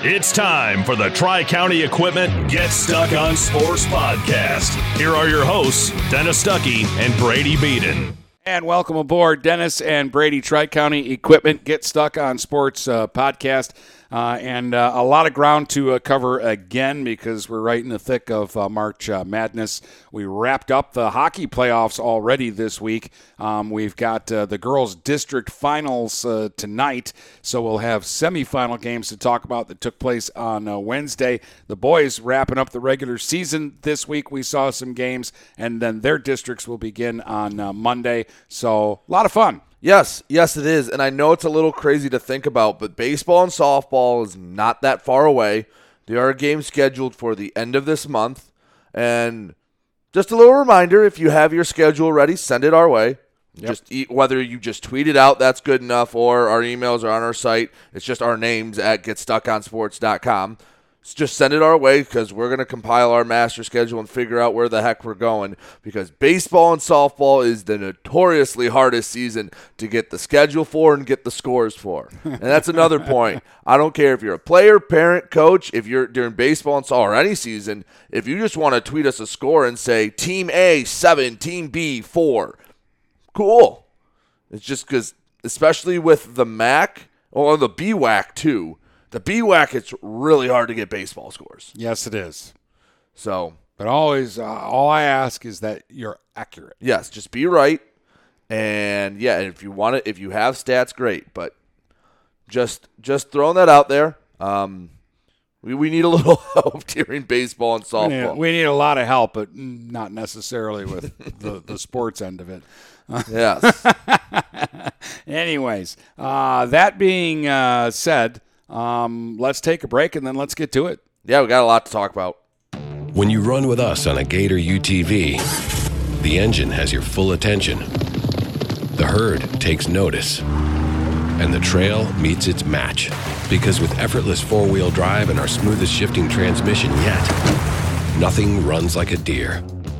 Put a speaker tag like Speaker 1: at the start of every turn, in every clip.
Speaker 1: It's time for the Tri County Equipment Get Stuck on Sports podcast. Here are your hosts, Dennis Stuckey and Brady Beaton.
Speaker 2: And welcome aboard, Dennis and Brady Tri County Equipment Get Stuck on Sports uh, podcast. Uh, and uh, a lot of ground to uh, cover again because we're right in the thick of uh, March uh, Madness. We wrapped up the hockey playoffs already this week. Um, we've got uh, the girls' district finals tonight, so we'll have semifinal games to talk about that took place on Wednesday. The boys wrapping up the regular season this week. We saw some games, and then their districts will begin on Monday. So a lot of fun.
Speaker 3: Yes, yes, it is. And I know it's a little crazy to think about, but baseball and softball is not that far away. There are games scheduled for the end of this month. And just a little reminder if you have your schedule ready, send it our way. Yep. Just whether you just tweet it out, that's good enough, or our emails are on our site. It's just our names at getstuckonsports.com just send it our way because we're going to compile our master schedule and figure out where the heck we're going because baseball and softball is the notoriously hardest season to get the schedule for and get the scores for. and that's another point. I don't care if you're a player, parent, coach, if you're during baseball and softball or any season, if you just want to tweet us a score and say team A 7, team B 4, cool. It's just because, especially with the MAC or the BWAC too the BWAC, it's really hard to get baseball scores.
Speaker 2: Yes, it is.
Speaker 3: So,
Speaker 2: but always, uh, all I ask is that you're accurate.
Speaker 3: Yes, just be right. And yeah, if you want it, if you have stats, great. But just just throwing that out there. Um, we, we need a little help during baseball and softball.
Speaker 2: We need, we need a lot of help, but not necessarily with the, the sports end of it.
Speaker 3: yes.
Speaker 2: Anyways, uh, that being uh, said, um, let's take a break and then let's get to it.
Speaker 3: Yeah, we got a lot to talk about.
Speaker 4: When you run with us on a Gator UTV, the engine has your full attention. The herd takes notice. And the trail meets its match. Because with effortless four wheel drive and our smoothest shifting transmission yet, nothing runs like a Deere.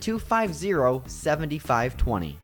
Speaker 5: 250 7520.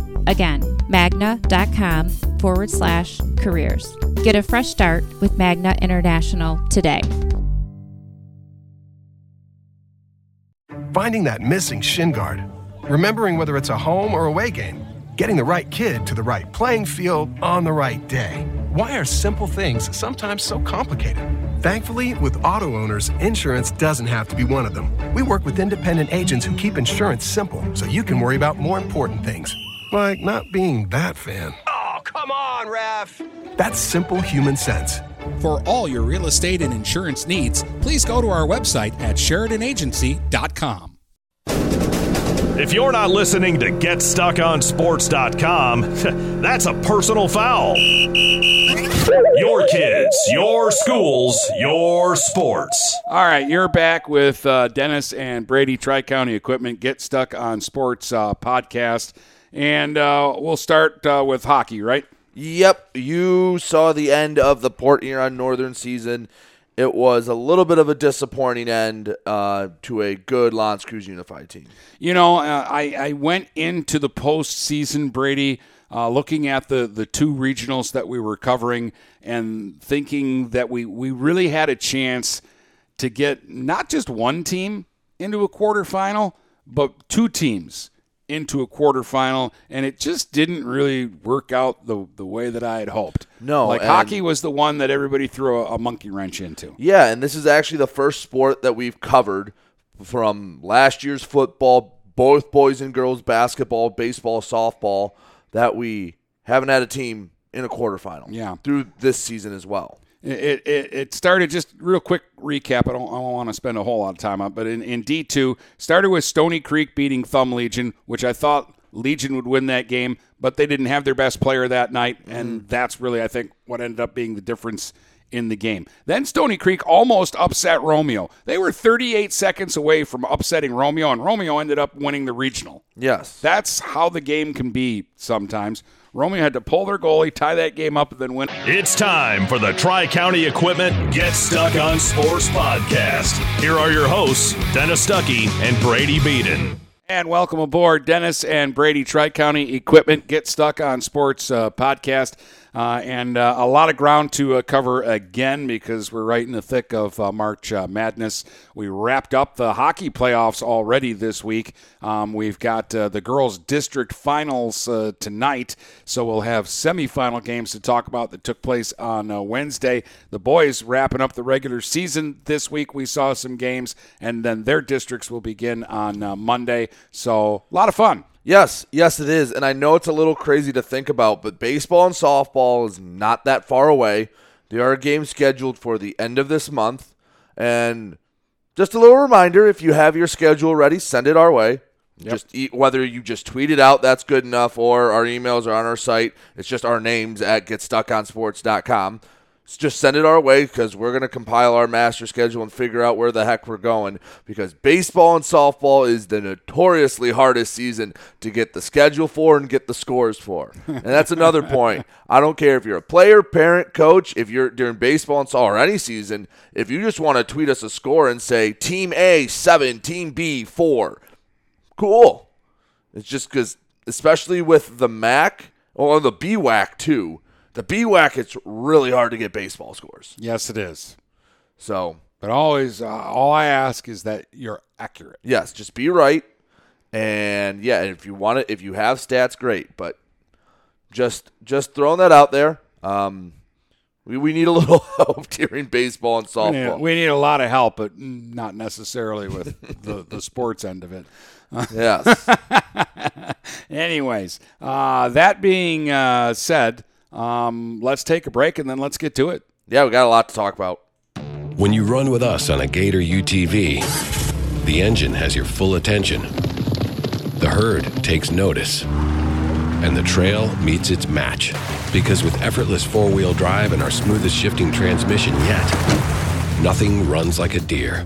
Speaker 6: Again, magna.com forward slash careers. Get a fresh start with Magna International today.
Speaker 7: Finding that missing shin guard, remembering whether it's a home or away game, getting the right kid to the right playing field on the right day. Why are simple things sometimes so complicated? Thankfully, with auto owners, insurance doesn't have to be one of them. We work with independent agents who keep insurance simple so you can worry about more important things like not being that fan.
Speaker 8: Oh, come on, ref!
Speaker 7: That's simple human sense.
Speaker 9: For all your real estate and insurance needs, please go to our website at SheridanAgency.com.
Speaker 1: If you're not listening to GetStuckOnSports.com, that's a personal foul. Your kids, your schools, your sports.
Speaker 2: All right, you're back with uh, Dennis and Brady Tri County Equipment Get Stuck on Sports uh, podcast. And uh, we'll start uh, with hockey, right?
Speaker 3: Yep, you saw the end of the Port Huron Northern season. It was a little bit of a disappointing end uh, to a good L'Anse Creuse Unified team.
Speaker 2: You know, uh, I, I went into the postseason, Brady, uh, looking at the, the two regionals that we were covering and thinking that we, we really had a chance to get not just one team into a quarterfinal, but two teams into a quarterfinal, and it just didn't really work out the the way that I had hoped.
Speaker 3: No,
Speaker 2: like hockey was the one that everybody threw a, a monkey wrench into.
Speaker 3: Yeah, and this is actually the first sport that we've covered from last year's football, both boys and girls basketball, baseball, softball, that we haven't had a team in a quarterfinal.
Speaker 2: Yeah,
Speaker 3: through this season as well.
Speaker 2: It, it, it started just real quick recap. I don't, I don't want to spend a whole lot of time on, it, but in, in D two started with Stony Creek beating Thumb Legion, which I thought Legion would win that game, but they didn't have their best player that night, and mm. that's really I think what ended up being the difference in the game. Then Stony Creek almost upset Romeo. They were 38 seconds away from upsetting Romeo, and Romeo ended up winning the regional.
Speaker 3: Yes,
Speaker 2: that's how the game can be sometimes. Romeo had to pull their goalie, tie that game up, and then win.
Speaker 1: It's time for the Tri County Equipment Get Stuck on Sports podcast. Here are your hosts, Dennis Stuckey and Brady Beaton.
Speaker 2: And welcome aboard, Dennis and Brady Tri County Equipment Get Stuck on Sports uh, podcast. Uh, and uh, a lot of ground to uh, cover again because we're right in the thick of uh, March uh, Madness. We wrapped up the hockey playoffs already this week. Um, we've got uh, the girls' district finals tonight, so we'll have semifinal games to talk about that took place on Wednesday. The boys wrapping up the regular season this week. We saw some games, and then their districts will begin on Monday. So a lot of fun.
Speaker 3: Yes, yes, it is. And I know it's a little crazy to think about, but baseball and softball is not that far away. There are games scheduled for the end of this month. And just a little reminder if you have your schedule ready, send it our way. Yep. Just whether you just tweet it out, that's good enough, or our emails are on our site. It's just our names at getstuckonsports.com just send it our way because we're going to compile our master schedule and figure out where the heck we're going because baseball and softball is the notoriously hardest season to get the schedule for and get the scores for. and that's another point. I don't care if you're a player, parent, coach, if you're during baseball and softball or any season, if you just want to tweet us a score and say team A 7, team B 4. Cool. It's just cuz especially with the MAC or the BWAC too. The BWAC, it's really hard to get baseball scores.
Speaker 10: Yes, it is.
Speaker 3: So,
Speaker 10: but always, uh, all I ask is that you're accurate.
Speaker 3: Yes, just be right. And yeah, if you want it, if you have stats, great. But just just throwing that out there. Um, we, we need a little help during baseball and softball.
Speaker 10: We need, we need a lot of help, but not necessarily with the, the sports end of it.
Speaker 3: yes.
Speaker 10: Anyways, uh, that being uh, said, um, let's take a break and then let's get to it.
Speaker 3: Yeah, we got a lot to talk about.
Speaker 4: When you run with us on a Gator UTV, the engine has your full attention. The herd takes notice. And the trail meets its match. Because with effortless four wheel drive and our smoothest shifting transmission yet, nothing runs like a Deere.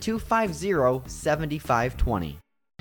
Speaker 5: 250 7520.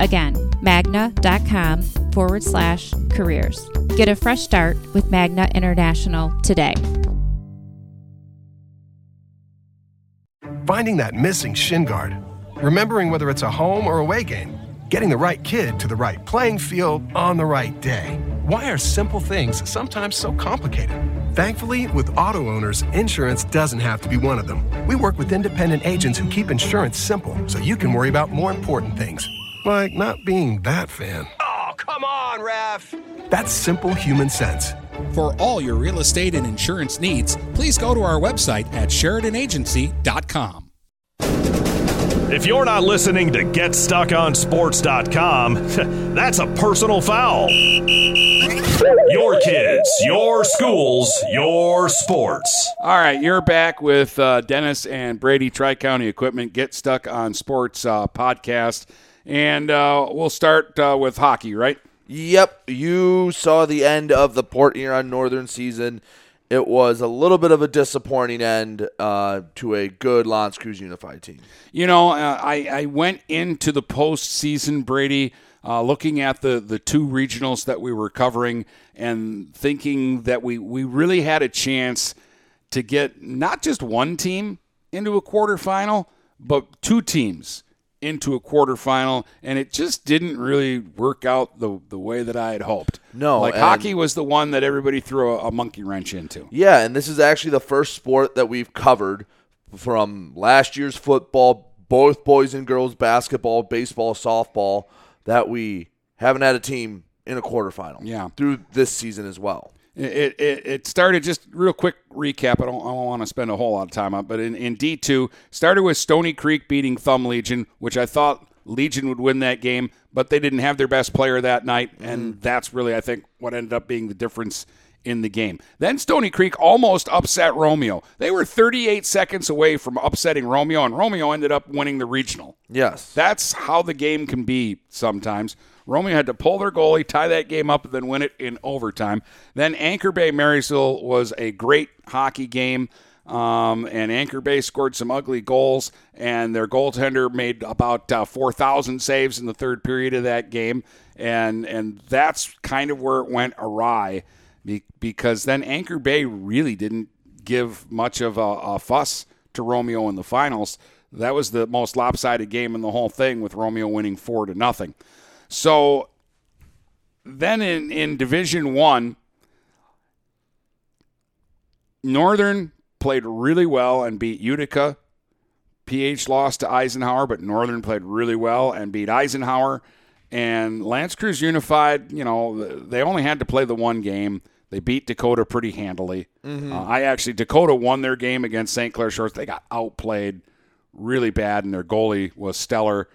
Speaker 6: Again, magna.com forward slash careers. Get a fresh start with Magna International today.
Speaker 7: finding that missing shin guard, remembering whether it's a home or away game, getting the right kid to the right playing field on the right day. Why are simple things sometimes so complicated? Thankfully, with auto owners, insurance doesn't have to be one of them. We work with independent agents who keep insurance simple so you can worry about more important things, like not being that fan.
Speaker 8: Oh, come on, ref.
Speaker 7: That's simple human sense.
Speaker 9: For all your real estate and insurance needs, please go to our website at SheridanAgency.com.
Speaker 1: If you're not listening to GetStuckOnSports.com, that's a personal foul. Your kids, your schools, your sports.
Speaker 2: All right, you're back with uh, Dennis and Brady Tri County Equipment Get Stuck on Sports uh, podcast, and uh, we'll start uh, with hockey, right?
Speaker 3: Yep, you saw the end of the Port Huron Northern season. It was a little bit of a disappointing end uh, to a good L'Anse Creuse Unified team.
Speaker 2: You know, uh, I, I went into the postseason, Brady, uh, looking at the, the two regionals that we were covering and thinking that we, we really had a chance to get not just one team into a quarterfinal, but two teams into a quarterfinal, and it just didn't really work out the, the way that I had hoped.
Speaker 3: No,
Speaker 2: like hockey was the one that everybody threw a, a monkey wrench into.
Speaker 3: Yeah, and this is actually the first sport that we've covered from last year's football, both boys and girls basketball, baseball, softball, that we haven't had a team in a quarterfinal.
Speaker 2: Yeah.
Speaker 3: Through this season as well.
Speaker 2: It, it, it started just real quick recap. I don't, I don't want to spend a whole lot of time on, it, but in, in D two started with Stony Creek beating Thumb Legion, which I thought Legion would win that game, but they didn't have their best player that night, and mm-hmm. that's really I think what ended up being the difference in the game. Then Stony Creek almost upset Romeo. They were 38 seconds away from upsetting Romeo, and Romeo ended up winning the regional.
Speaker 3: Yes.
Speaker 2: That's how the game can be sometimes. Romeo had to pull their goalie, tie that game up, and then win it in overtime. Then Anchor Bay Marysville was a great hockey game. Um, and Anchor Bay scored some ugly goals, and their goaltender made about uh, 4,000 saves in the third period of that game. And, and that's kind of where it went awry be- because then Anchor Bay really didn't give much of a, a fuss to Romeo in the finals. That was the most lopsided game in the whole thing, with Romeo winning four to nothing. So then in, in Division One, Northern played really well and beat Utica. PH lost to Eisenhower, but Northern played really well and beat Eisenhower. And L'Anse Creuse Unified, you know, they only had to play the one game. They beat Dakota pretty handily.
Speaker 3: Mhm.
Speaker 2: Uh, I actually, Dakota won their game against St. Clair Shores. They got outplayed really bad, and their goalie was stellar.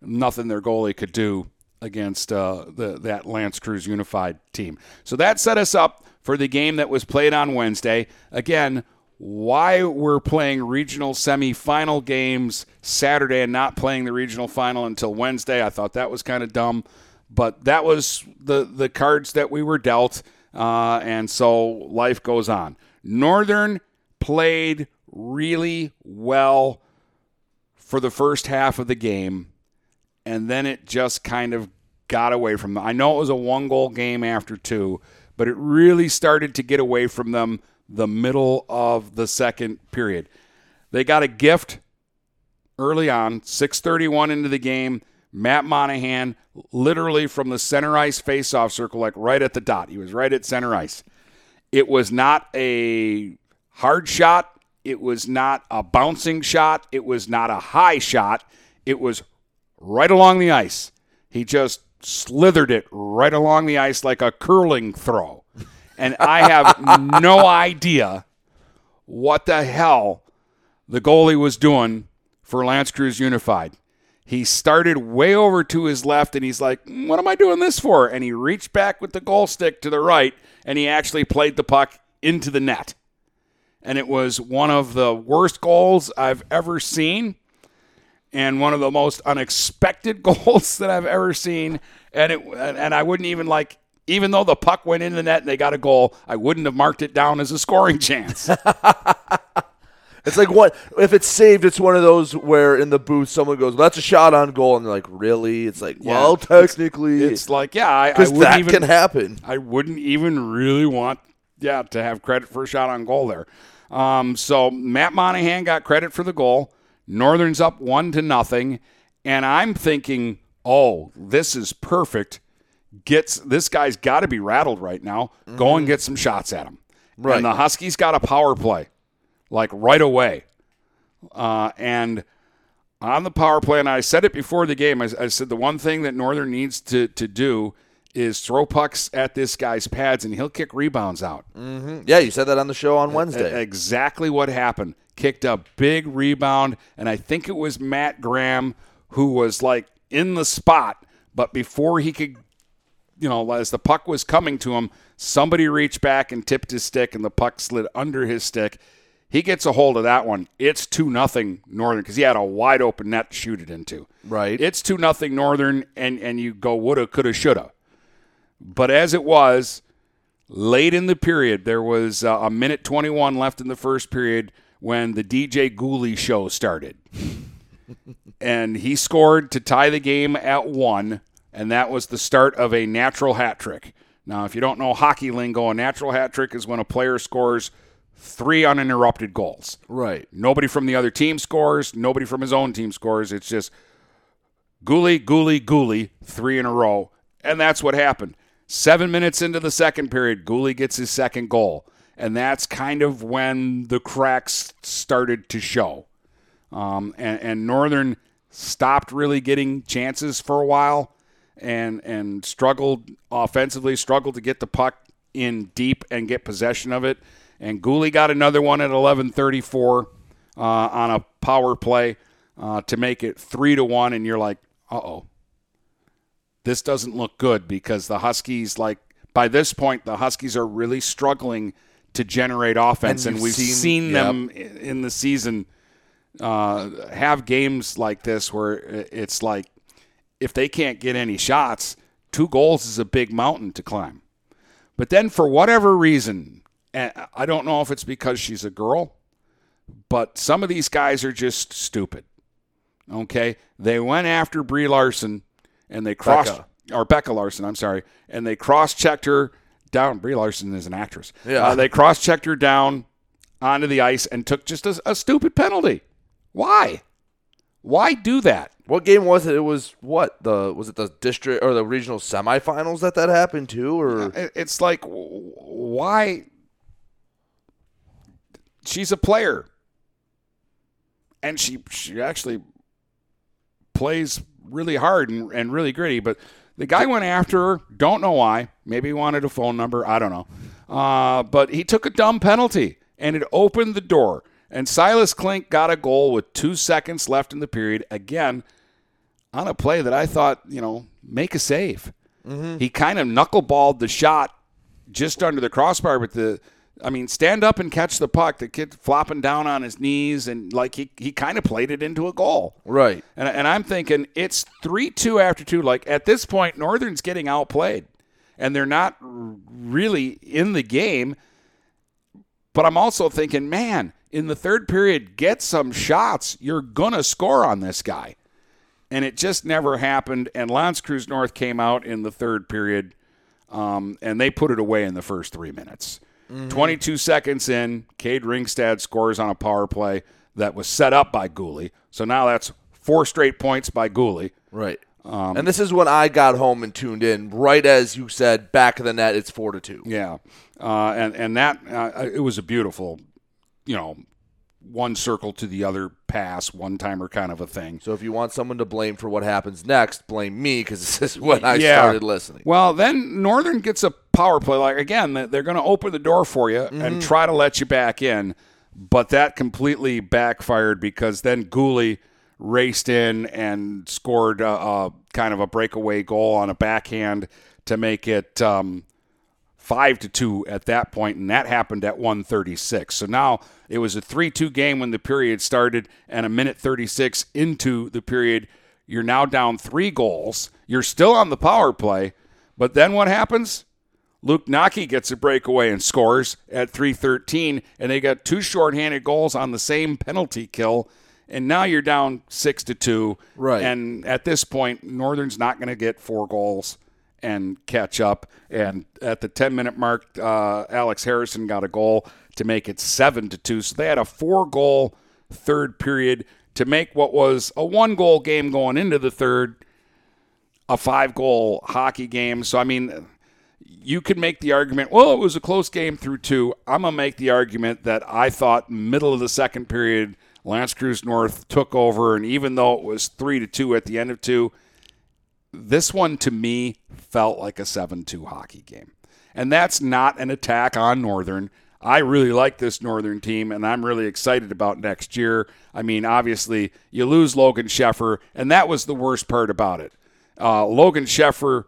Speaker 2: Nothing their goalie could do against uh, the that L'Anse Creuse Unified team. So that set us up for the game that was played on Wednesday. Again, why we're playing regional semifinal games Saturday and not playing the regional final until Wednesday, I thought that was kind of dumb. But that was the the cards that we were dealt, uh, and so life goes on. Northern played really well for the first half of the game and then it just kind of got away from them. I know it was a one goal game after two, but it really started to get away from them the middle of the second period. They got a gift early on, 631 into the game. Matt Monahan, literally from the center ice faceoff circle, like right at the dot. He was right at center ice. It was not a hard shot. It was not a bouncing shot. It was not a high shot. It was right along the ice. He just slithered it right along the ice like a curling throw. And I have no idea what the hell the goalie was doing for L'Anse Creuse Unified. He started way over to his left and he's like, mm, What am I doing this for? And he reached back with the goal stick to the right and he actually played the puck into the net. And it was one of the worst goals I've ever seen and one of the most unexpected goals that I've ever seen. And it and I wouldn't even like even though the puck went in the net and they got a goal, I wouldn't have marked it down as a scoring chance.
Speaker 3: It's like what if it's saved? It's one of those where in the booth someone goes, "That's a shot on goal," and they're like, "Really?" It's like,
Speaker 2: Yeah.
Speaker 3: well, technically,
Speaker 2: it's like yeah, I, I
Speaker 3: that
Speaker 2: even
Speaker 3: can happen.
Speaker 2: I wouldn't even really want yeah to have credit for a shot on goal there. Um, so Matt Monahan got credit for the goal. Northern's up one to nothing, and I'm thinking, oh, this is perfect. Gets this guy's got to be rattled right now. Go and get some shots at him.
Speaker 3: Right.
Speaker 2: And the Huskies got a power play, like right away. Uh, and on the power play, and I said it before the game. I, I said the one thing that Northern needs to to do is throw pucks at this guy's pads, and he'll kick rebounds out.
Speaker 3: Mm-hmm. Yeah, you said that on the show on Wednesday.
Speaker 2: Exactly what happened. Kicked a big rebound, and I think it was Matt Graham who was like in the spot, but before he could, you know, as the puck was coming to him, somebody reached back and tipped his stick, and the puck slid under his stick. He gets a hold of that one. It's two nothing Northern because he had a wide open net to shoot it into.
Speaker 3: Right.
Speaker 2: It's two nothing Northern, and and you go woulda, coulda, shoulda. But as it was, late in the period, there was uh, a minute 21 left in the first period when the DJ Gooley show started. and he scored to tie the game at one, and that was the start of a natural hat trick. Now, if you don't know hockey lingo, a natural hat trick is when a player scores three uninterrupted goals.
Speaker 3: Right.
Speaker 2: Nobody from the other team scores, nobody from his own team scores. It's just Gooley, Gooley, Gooley, three in a row. And that's what happened. Seven minutes into the second period, Gooley gets his second goal. And that's kind of when the cracks started to show. Um, and, and Northern stopped really getting chances for a while and, and struggled offensively, struggled to get the puck in deep and get possession of it. And Gooley got another one at 11:34 uh, on a power play uh, to make it three to one. And you're like, uh oh, this doesn't look good because the Huskies, like by this point, the Huskies are really struggling to generate offense,
Speaker 3: And
Speaker 2: and, we've
Speaker 3: seen-
Speaker 2: seen, them in the season uh, have games like this where it's like if they can't get any shots, two goals is a big mountain to climb. But then, for whatever reason, and I don't know if it's because she's a girl, but some of these guys are just stupid. Okay, they went after Brie Larson and they crossed
Speaker 3: Becca.
Speaker 2: or Becca Larson. I'm sorry, and they cross-checked her down. Brie Larson is an actress.
Speaker 3: Yeah.
Speaker 2: Uh, they cross-checked her down onto the ice and took just a, a stupid penalty. Why? Why do that?
Speaker 3: What game was it? It was what the was it the district or the regional semifinals that that happened to, or
Speaker 2: It's like why? She's a player, and she she actually plays really hard and, and really gritty. But the guy went after her. Don't know why. Maybe he wanted a phone number. I don't know. Uh, but he took a dumb penalty, and it opened the door. And Silas Klink got a goal with two seconds left in the period. Again, on a play that I thought, you know, make a save. He kind of knuckleballed the shot just under the crossbar, but the, I mean, stand up and catch the puck. The kid flopping down on his knees, and like he, he kind of played it into a goal.
Speaker 3: right?
Speaker 2: And, and I'm thinking it's 3 2 after two. Like at this point, Northern's getting outplayed, and they're not really in the game. But I'm also thinking, man, in the third period, get some shots. You're going to score on this guy. And it just never happened. And L'Anse Creuse North came out in the third period, um, and they put it away in the first three minutes. 22 seconds in, Cade Ringstad scores on a power play that was set up by Gooley. So now that's four straight points by Gooley.
Speaker 3: Right.
Speaker 2: Um,
Speaker 3: and this is when I got home and tuned in, right as you said, back of the net, it's four to two.
Speaker 2: Yeah, uh, and and that uh, it was a beautiful, you know, one circle to the other pass, one timer kind of a thing.
Speaker 3: So if you want someone to blame for what happens next, blame me because this is when I
Speaker 2: Yeah.
Speaker 3: started listening.
Speaker 2: Well, then Northern gets a power play. Like again, they- they're going to open the door for you
Speaker 3: Mm-hmm.
Speaker 2: and try to let you back in, but that completely backfired because then Gooley raced in and scored a, a kind of a breakaway goal on a backhand to make it um, five to two at that point, and that happened at 136. So now it was a 3-2 game when the period started, and a minute 36 into the period, you're now down three goals. You're still on the power play, but then what happens? Luke Naki gets a breakaway and scores at 313, and they got two shorthanded goals on the same penalty kill, and now you're down six to two.
Speaker 3: Right.
Speaker 2: And at this point, Northern's not going to get four goals and catch up. And at the 10 minute mark, uh, Alex Harrison got a goal to make it seven to two. So they had a four goal third period to make what was a one goal game going into the third a five goal hockey game. So, I mean, you could make the argument, well, it was a close game through two. I'm going to make the argument that I thought middle of the second period, L'Anse Creuse North took over. And even though it was three to two at the end of two, this one to me felt like a 7 2 hockey game. And that's not an attack on Northern. I really like this Northern team, and I'm really excited about next year. I mean, obviously, you lose Logan Sheffer, and that was the worst part about it. Uh, Logan Sheffer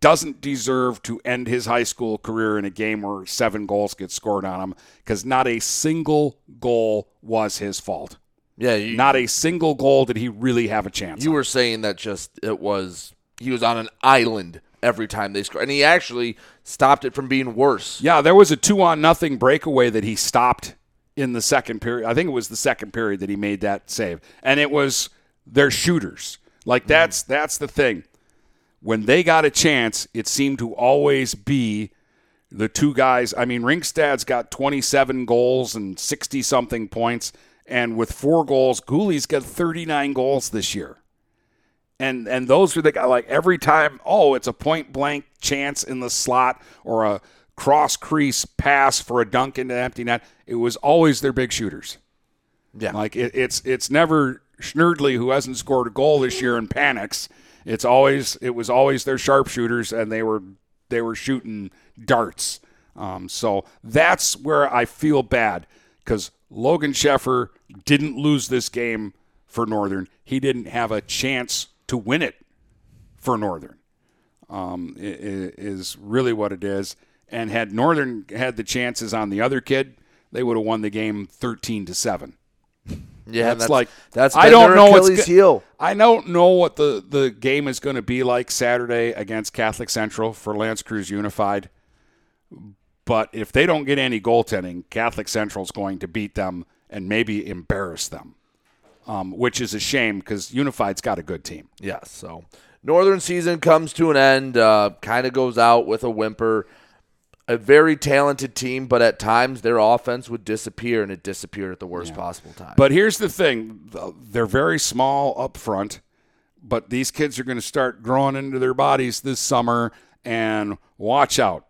Speaker 2: doesn't deserve to end his high school career in a game where seven goals get scored on him because not a single goal was his fault.
Speaker 3: Yeah, you,
Speaker 2: Not a single goal did he really have a chance.
Speaker 3: you
Speaker 2: on.
Speaker 3: were saying that just it was he was on an island every time they scored, and he actually stopped it from being worse.
Speaker 2: Yeah, there was a two on nothing breakaway that he stopped in the second period. I think it was the second period that he made that save. And it was their shooters. Like mm-hmm. that's that's the thing. When they got a chance, it seemed to always be the two guys. I mean, Ringstad's got 27 goals and 60 something points and with four goals, Gooley's got 39 goals this year. And and those are the guy like every time oh it's a point blank chance in the slot or a cross crease pass for a dunk into the empty net it was always their big shooters.
Speaker 3: Yeah.
Speaker 2: like it, it's it's never Schnerdley who hasn't scored a goal this year and panics it's always it was always their sharpshooters and they were they were shooting darts. Um, so that's where I feel bad because Logan Sheffer didn't lose this game for Northern. He didn't have a chance to win it for Northern. Um, is really what it is. And had Northern had the chances on the other kid, they would have won the game thirteen to seven.
Speaker 3: Yeah,
Speaker 2: that's, like
Speaker 3: that's
Speaker 2: I don't know what's
Speaker 3: Achilles
Speaker 2: go-
Speaker 3: heel.
Speaker 2: I don't know what the the game is going to be like Saturday against Catholic Central for L'Anse Creuse Unified. But if they don't get any goaltending, Catholic Central's going to beat them and maybe embarrass them, um, which is a shame because Unified's got a good team.
Speaker 3: Yes. So Northern season comes to an end. Uh, kind of goes out with a whimper. A very talented team, but at times their offense would disappear, and it disappeared at the worst possible time.
Speaker 2: But here's the thing they're very small up front, but these kids are going to start growing into their bodies this summer. And watch out.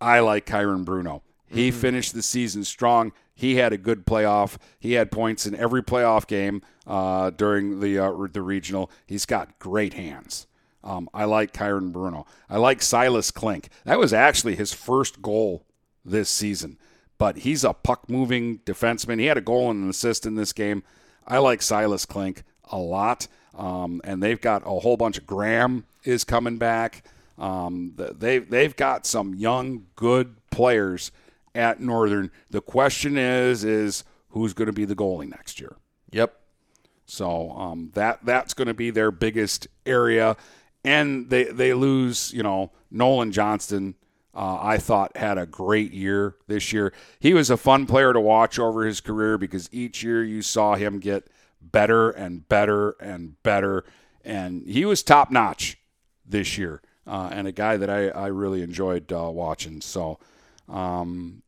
Speaker 2: I like Kyron Bruno. He finished the season strong. He had a good playoff. He had points in every playoff game uh, during the uh, the regional. He's got great hands. Um, I like Kyron Bruno. I like Silas Klink. That was actually his first goal this season, but he's a puck moving defenseman. He had a goal and an assist in this game. I like Silas Klink a lot, um, and they've got a whole bunch of Graham is coming back. Um, th- they they've got some young good players at Northern. The question is is who's going to be the goalie next year.
Speaker 3: yep.
Speaker 2: So um, that that's going to be their biggest area, and they they lose. You know, Nolan Johnston. Uh, I thought had a great year this year. He was a fun player to watch over his career because each year you saw him get better and better and better, and he was top notch this year, uh, and a guy that I I really enjoyed uh, watching. So. Um,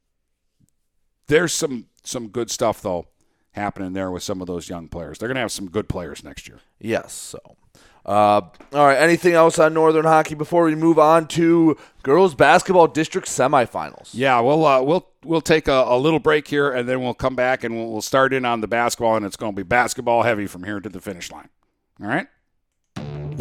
Speaker 2: there's some some good stuff though happening there with some of those young players. They're going to have some good players next year.
Speaker 3: Yes. So, uh, all right. Anything else on Northern hockey before we move on to girls basketball district semifinals?
Speaker 2: Yeah, we'll uh, we'll we'll take a, a little break here, and then we'll come back and we'll, we'll start in on the basketball, and it's going to be basketball heavy from here to the finish line. All right.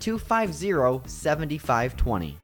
Speaker 5: 250 7520.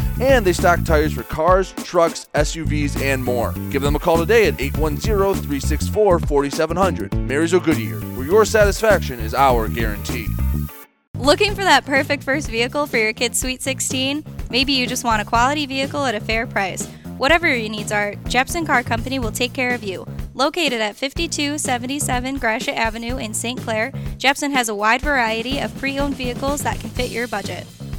Speaker 3: and they stock tires for cars, trucks, SUVs, and more. Give them a call today at 810 364 4700. Marysville Goodyear, where your satisfaction is our guarantee.
Speaker 11: Looking for that perfect first vehicle for your kid's Sweet 16? Maybe you just want a quality vehicle at a fair price. Whatever your needs are, Jepson Car Company will take care of you. Located at 5277 Gratiot Avenue in St. Clair, Jepson has a wide variety of pre owned vehicles that can fit your budget.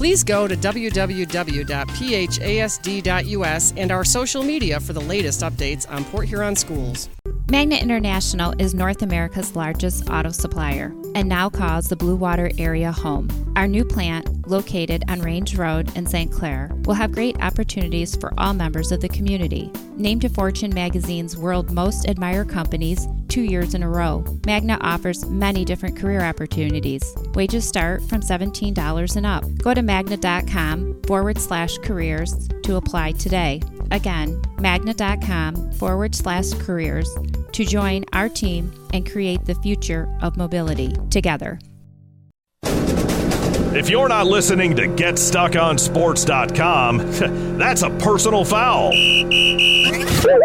Speaker 12: Please go to www.phasd.us and our social media for the latest updates on Port Huron schools.
Speaker 6: Magna International is North America's largest auto supplier and now calls the Blue Water area home. Our new plant, located on Range Road in St. Clair, will have great opportunities for all members of the community. Named to Fortune magazine's World Most Admired Companies two years in a row, Magna offers many different career opportunities. Wages start from $17 and up. Go to magna.com forward slash careers to apply today. Again, magna.com forward slash careers to join our team and create the future of mobility together.
Speaker 1: If you're not listening to GetStuckOnSports.com, that's a personal foul.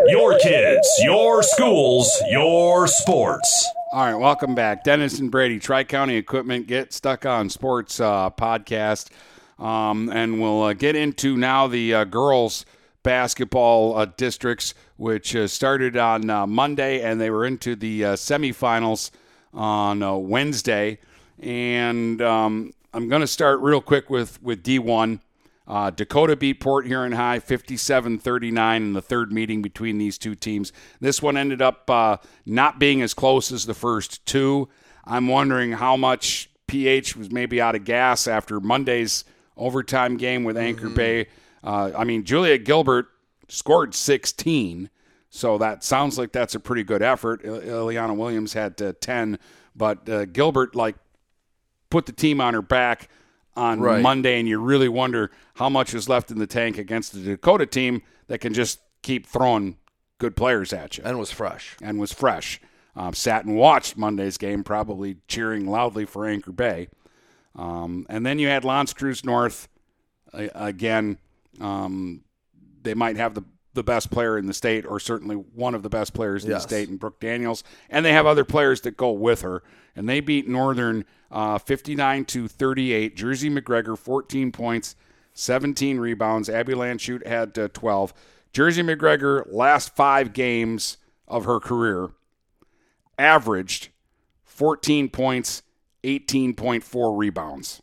Speaker 1: Your kids, your schools, your sports.
Speaker 2: All right, welcome back. Dennis and Brady, Tri County Equipment Get Stuck on Sports uh, podcast. Um, and we'll uh, get into now the uh, girls' basketball uh, districts, which uh, started on uh, Monday and they were into the semifinals on Wednesday. And um, I'm going to start real quick with, with D1. Uh, Dakota beat Port Huron High 57 39 in the third meeting between these two teams. This one ended up uh, not being as close as the first two. I'm wondering how much PH was maybe out of gas after Monday's overtime game with Anchor Bay. Uh, I mean, Juliet Gilbert scored 16, so that sounds like that's a pretty good effort. Il- Ileana Williams had uh, 10, but uh, Gilbert, like, put the team on her back on
Speaker 3: Right.
Speaker 2: Monday, and you really wonder how much is left in the tank against the Dakota team that can just keep throwing good players at you.
Speaker 3: And was fresh.
Speaker 2: And was fresh. Um, sat and watched Monday's game, probably cheering loudly for Anchor Bay. Um, and then you had L'Anse Creuse North uh, again. Um, they might have the the best player in the state, or certainly one of the best players in
Speaker 3: Yes.
Speaker 2: the state, in Brooke Daniels, and they have other players that go with her. And they beat Northern uh, 59 to 38. Jersey McGregor 14 points, 17 rebounds. Abby Landshut had uh, 12. Jersey McGregor last five games of her career averaged 14 points, 18.4 rebounds.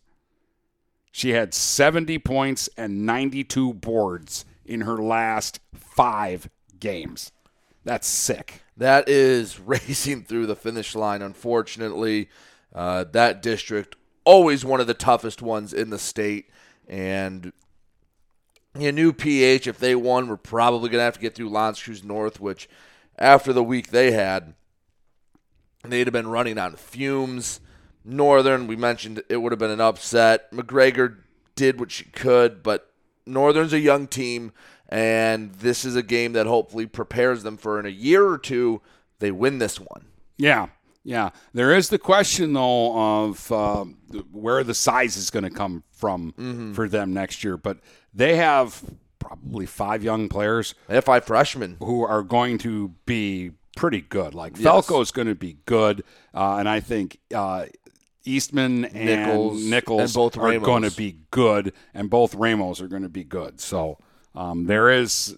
Speaker 2: She had 70 points and 92 boards in her last five games. That's sick.
Speaker 3: That is racing through the finish line, unfortunately. Uh, that district, always one of the toughest ones in the state. And you knew PH, if they won, we're probably going to have to get through L'Anse Creuse North, which after the week they had, they'd have been running on fumes. Northern, we mentioned it would have been an upset. McGregor did what she could, but Northern's a young team, and this is a game that hopefully prepares them for in a year or two they win this one.
Speaker 2: Yeah, yeah. There is the question though of uh, where the size is going to come from
Speaker 3: Mhm.
Speaker 2: for them next year, but they have probably five young players.
Speaker 3: They have five freshmen
Speaker 2: who are going to be pretty good. Like
Speaker 3: Yes.
Speaker 2: Falco is going to be good, uh, and I think uh, Eastman and
Speaker 3: Nichols
Speaker 2: Nichols,
Speaker 3: and both
Speaker 2: are going to be good, and both Ramos are going to be good. So um, there is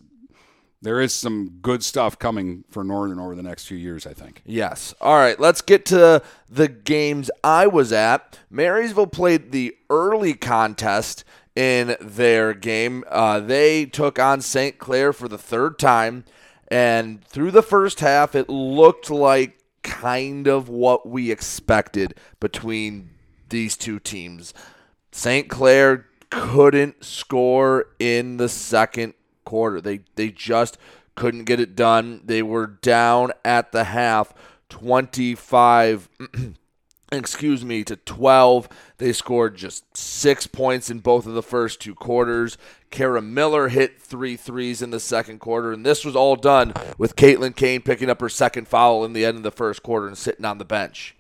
Speaker 2: there is some good stuff coming for Northern over the next few years. I think.
Speaker 3: Yes. All right, let's get to the games I was at. Marysville played the early contest in their game. Uh, they took on St. Clair for the third time, and through the first half, it looked like kind of what we expected between these two teams. St. Clair couldn't score in the second quarter. They they just couldn't get it done. They were down at the half 25 excuse me to 12. They scored just 6 points in both of the first two quarters. Kara Miller hit three threes in the second quarter and this was all done with Caitlin Kane picking up her second foul in the end of the first quarter and sitting on the bench.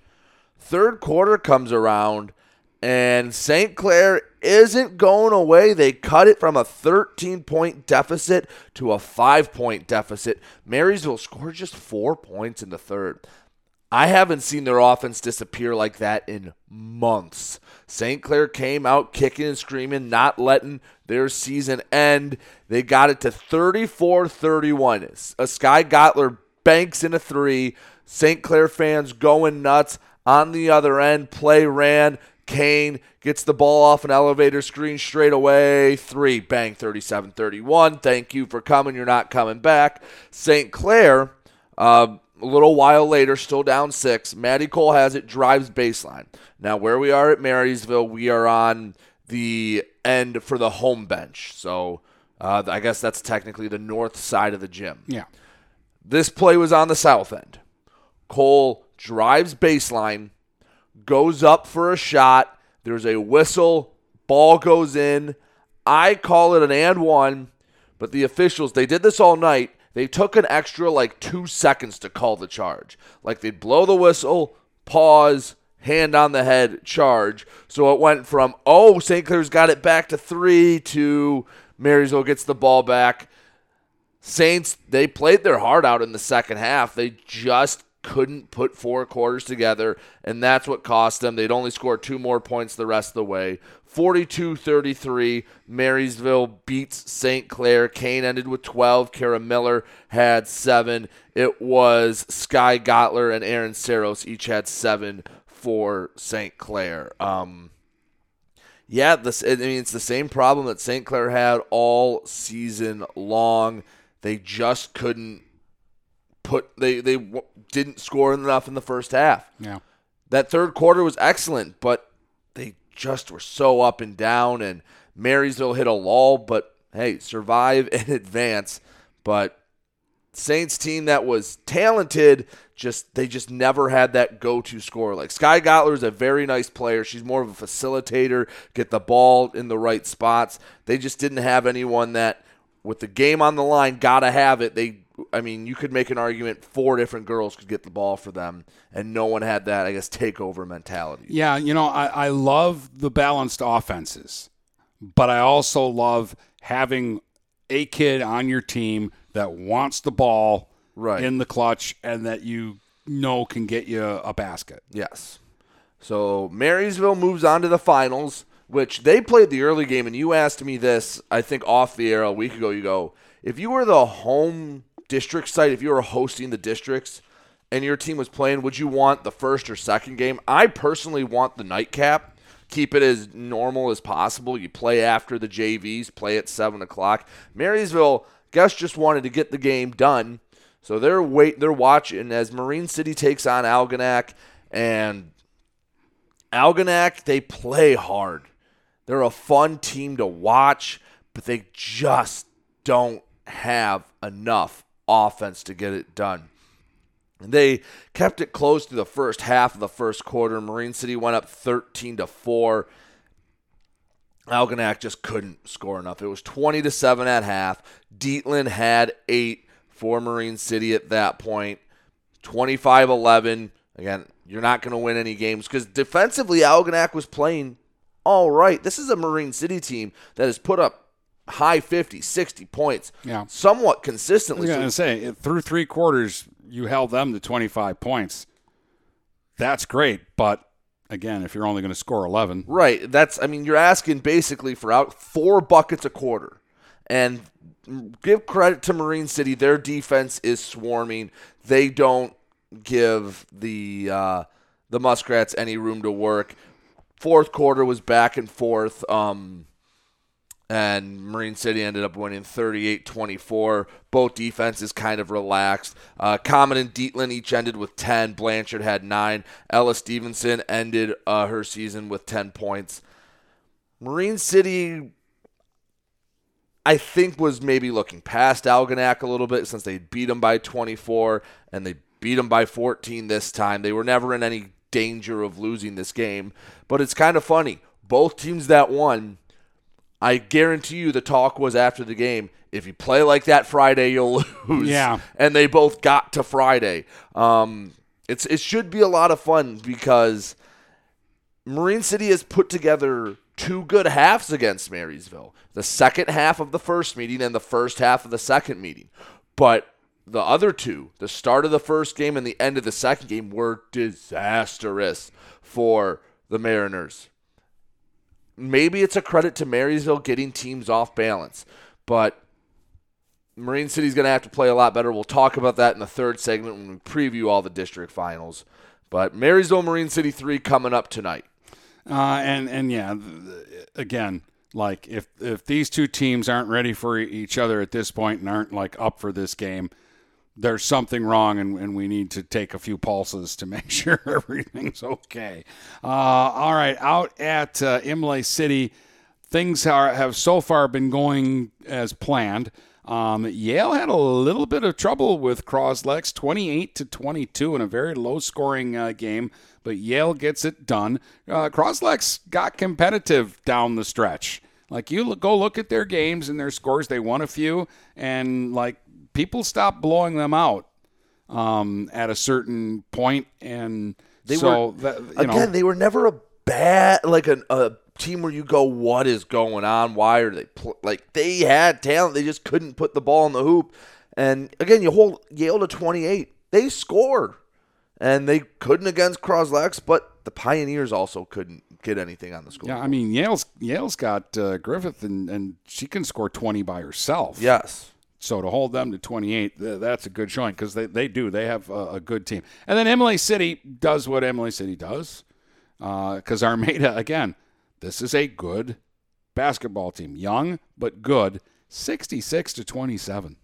Speaker 3: Third quarter comes around and St. Clair isn't going away. They cut it from a 13 point deficit to a five point deficit. Marysville scored just four points in the third. I haven't seen their offense disappear like that in months. St. Clair came out kicking and screaming, not letting their season end. They got it to 34 31. A Sky Gottler banks in a three. St. Clair fans going nuts. On the other end, play ran. Kane gets the ball off an elevator screen straight away. Three, bang, 37 31. Thank you for coming. You're not coming back. St. Clair, uh, a little while later, still down six. Maddie Cole has it, drives baseline. Now, where we are at Marysville, we are on the end for the home bench. So uh, I guess that's technically the north side of the gym.
Speaker 2: Yeah.
Speaker 3: This play was on the south end. Cole drives baseline, goes up for a shot. There's a whistle. Ball goes in. I call it an and one, but the officials, they did this all night. They took an extra like two seconds to call the charge. Like they'd blow the whistle, pause, hand on the head, charge. So it went from, oh, St. Clair's got it back to three to Marysville gets the ball back. Saints, they played their heart out in the second half. They just couldn't put four quarters together, and that's what cost them. They'd only score two more points the rest of the way. 42 33, Marysville beats St. Clair. Kane ended with 12. Kara Miller had seven. It was Sky Gottler and Aaron Saros each had seven for St. Clair. Um, yeah, this I mean it's the same problem that St. Clair had all season long. They just couldn't put they they w- didn't score enough in the first half.
Speaker 2: Yeah.
Speaker 3: That third quarter was excellent, but they just were so up and down and Marysville hit a lull, but hey, survive and advance. But Saints team that was talented, just they just never had that go-to scorer. Like Sky Gottler is a very nice player. She's more of a facilitator, get the ball in the right spots. They just didn't have anyone that with the game on the line, gotta have it. They I mean, you could make an argument four different girls could get the ball for them, and no one had that, I guess, takeover mentality.
Speaker 2: Yeah, you know, I, I love the balanced offenses, but I also love having a kid on your team that wants the ball
Speaker 3: right.
Speaker 2: in the clutch and that you know can get you a basket.
Speaker 3: Yes. So Marysville moves on to the finals, which they played the early game, and you asked me this, I think, off the air a week ago. You go, if you were the home district site, if you were hosting the districts and your team was playing, would you want the first or second game? I personally want the nightcap. Keep it as normal as possible. You play after the JVs, play at 7 o'clock. Marysville, guess, just wanted to get the game done. So they're wait, they're watching as Marine City takes on Algonac, and Algonac they play hard. They're a fun team to watch, but they just don't have enough offense to get it done. They kept it close to the first half of the first quarter. Marine City went up 13 to 4. Algonac just couldn't score enough. It was 20 to 7 at half. Dietland had 8 for Marine City at that point. 25-11. Again, you're not going to win any games because defensively Algonac was playing all right. This is a Marine City team that has put up high 50, 60 points
Speaker 2: yeah.
Speaker 3: somewhat consistently.
Speaker 2: I was going to say, through three quarters, you held them to 25 points. That's great, but again, if you're only going to score 11.
Speaker 3: Right. That's, I mean, you're asking basically for out four buckets a quarter. And give credit to Marine City. Their defense is swarming. They don't give the uh, the Muskrats any room to work. Fourth quarter was back and forth. Um, and Marine City ended up winning 38-24. Both defenses kind of relaxed. Uh, Common and Dietland each ended with 10. Blanchard had 9. Ella Stevenson ended uh, her season with 10 points. Marine City, I think, was maybe looking past Algonac a little bit since they beat them by 24 and they beat them by 14 this time. They were never in any danger of losing this game. But it's kind of funny. Both teams that won – I guarantee you the talk was after the game. If you play like that Friday, you'll lose.
Speaker 2: Yeah.
Speaker 3: And they both got to Friday. Um, it's it should be a lot of fun because Marine City has put together two good halves against Marysville. The second half of the first meeting and the first half of the second meeting. But the other two, the start of the first game and the end of the second game, were disastrous for the Mariners maybe it's a credit to Marysville getting teams off balance, but Marine City's going to have to play a lot better. We'll talk about that in the third segment when we preview all the district finals. But Marysville Marine City 3 coming up tonight.
Speaker 2: Uh, and and yeah, again, like if if these two teams aren't ready for each other at this point and aren't like up for this game, there's something wrong and, and we need to take a few pulses to make sure everything's okay. Uh, all right, out at uh, Imlay City, things are, have so far been going as planned. Um, Yale had a little bit of trouble with Croslex, 28 to 22 in a very low-scoring uh, game, but Yale gets it done. Uh, Croslex got competitive down the stretch. Like you go look at their games and their scores, they won a few, and like people stopped blowing them out um, at a certain point, and
Speaker 3: they
Speaker 2: so
Speaker 3: were
Speaker 2: that,
Speaker 3: again.
Speaker 2: know,
Speaker 3: they were never a bad like a, a team where you go, "What is going on? Why are they pl-? like they had talent? They just couldn't put the ball in the hoop." And again, you hold Yale to twenty eight. They score, and they couldn't against Croslex, but the Pioneers also couldn't get anything on the score.
Speaker 2: Yeah, I mean Yale's Yale's got uh, Griffith, and, and she can score twenty by herself.
Speaker 3: Yes.
Speaker 2: So to hold them to 28, that's a good showing because they, they do. They have a, a, good team. And then Imlay City does what Imlay City does because uh, Armada, again, this is a good basketball team. Young, but good. 66 to 27.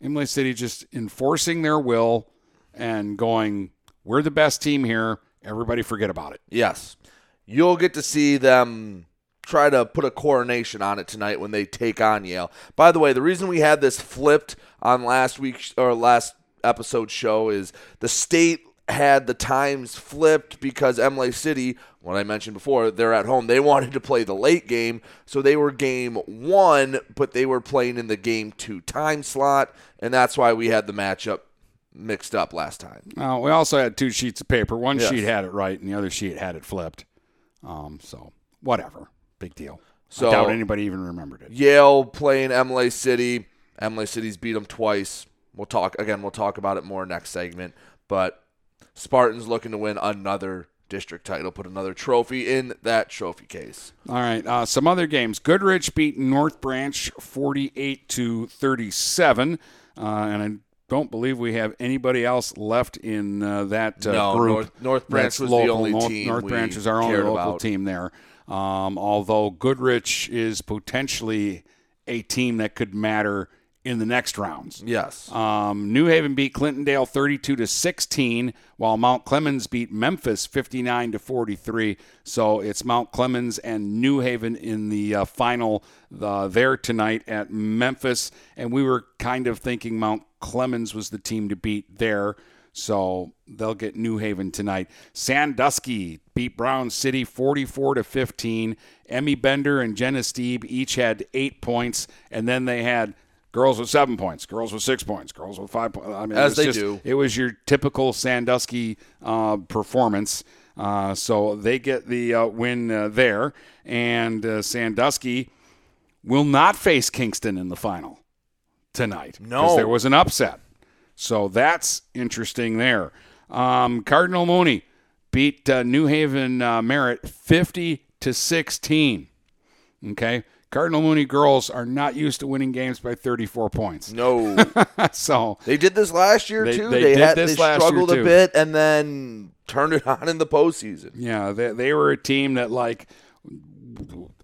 Speaker 2: Imlay City just enforcing their will and going, we're the best team here. Everybody forget about it.
Speaker 3: Yes. You'll get to see them try to put a coronation on it tonight when they take on Yale. By the way, the reason we had this flipped on last week's or last episode show is the state had the times flipped because Imlay City, what I mentioned before, they're at home. They wanted to play the late game, so they were game one, but they were playing in the game two time slot, and that's why we had the matchup mixed up last time.
Speaker 2: Uh, we also had two sheets of paper. One
Speaker 3: Yes.
Speaker 2: sheet had it right, and the other sheet had it flipped. Um, so whatever, big deal.
Speaker 3: So
Speaker 2: I doubt anybody even remembered it.
Speaker 3: Yale playing Imlay City. Imlay City's beat them twice. We'll talk again. We'll talk about it more next segment. But Spartans looking to win another district title, put another trophy in that trophy case.
Speaker 2: All right, uh, some other games. Goodrich beat North Branch 48 to 37, uh, and I don't believe we have anybody else left in uh, that uh,
Speaker 3: No,
Speaker 2: group.
Speaker 3: North- North Branch
Speaker 2: That's
Speaker 3: was the
Speaker 2: local.
Speaker 3: only
Speaker 2: North,
Speaker 3: team
Speaker 2: North Branch is our only local
Speaker 3: about.
Speaker 2: team there. Um, although Goodrich is potentially a team that could matter in the next rounds.
Speaker 3: Yes.
Speaker 2: Um, New Haven beat Clintondale 32 to 16, while Mount Clemens beat Memphis 59 to 43. So it's Mount Clemens and New Haven in the uh, final uh, there tonight at Memphis, and we were kind of thinking Mount Clemens was the team to beat there. So they'll get New Haven tonight. Sandusky beat Brown City 44 to 15. Emmy Bender and Jenna Steeb each had eight points, and then they had girls with seven points, girls with six points, girls with five points. I mean, it
Speaker 3: As
Speaker 2: was
Speaker 3: they
Speaker 2: just-
Speaker 3: do.
Speaker 2: It was your typical Sandusky uh, performance. Uh, so they get the uh, win uh, there, and uh, Sandusky will not face Kingston in the final tonight.
Speaker 3: No.
Speaker 2: because there was an upset. So that's interesting there. Um, Cardinal Mooney beat uh, New Haven uh, Merritt 50 to 16. Okay. Cardinal Mooney girls are not used to winning games by 34 points.
Speaker 3: No.
Speaker 2: so
Speaker 3: They did this last year
Speaker 2: They-
Speaker 3: too.
Speaker 2: they did
Speaker 3: had
Speaker 2: this
Speaker 3: they
Speaker 2: last year,
Speaker 3: struggled
Speaker 2: too.
Speaker 3: a bit and then turned it on in the postseason.
Speaker 2: Yeah, they, they were a team that, like,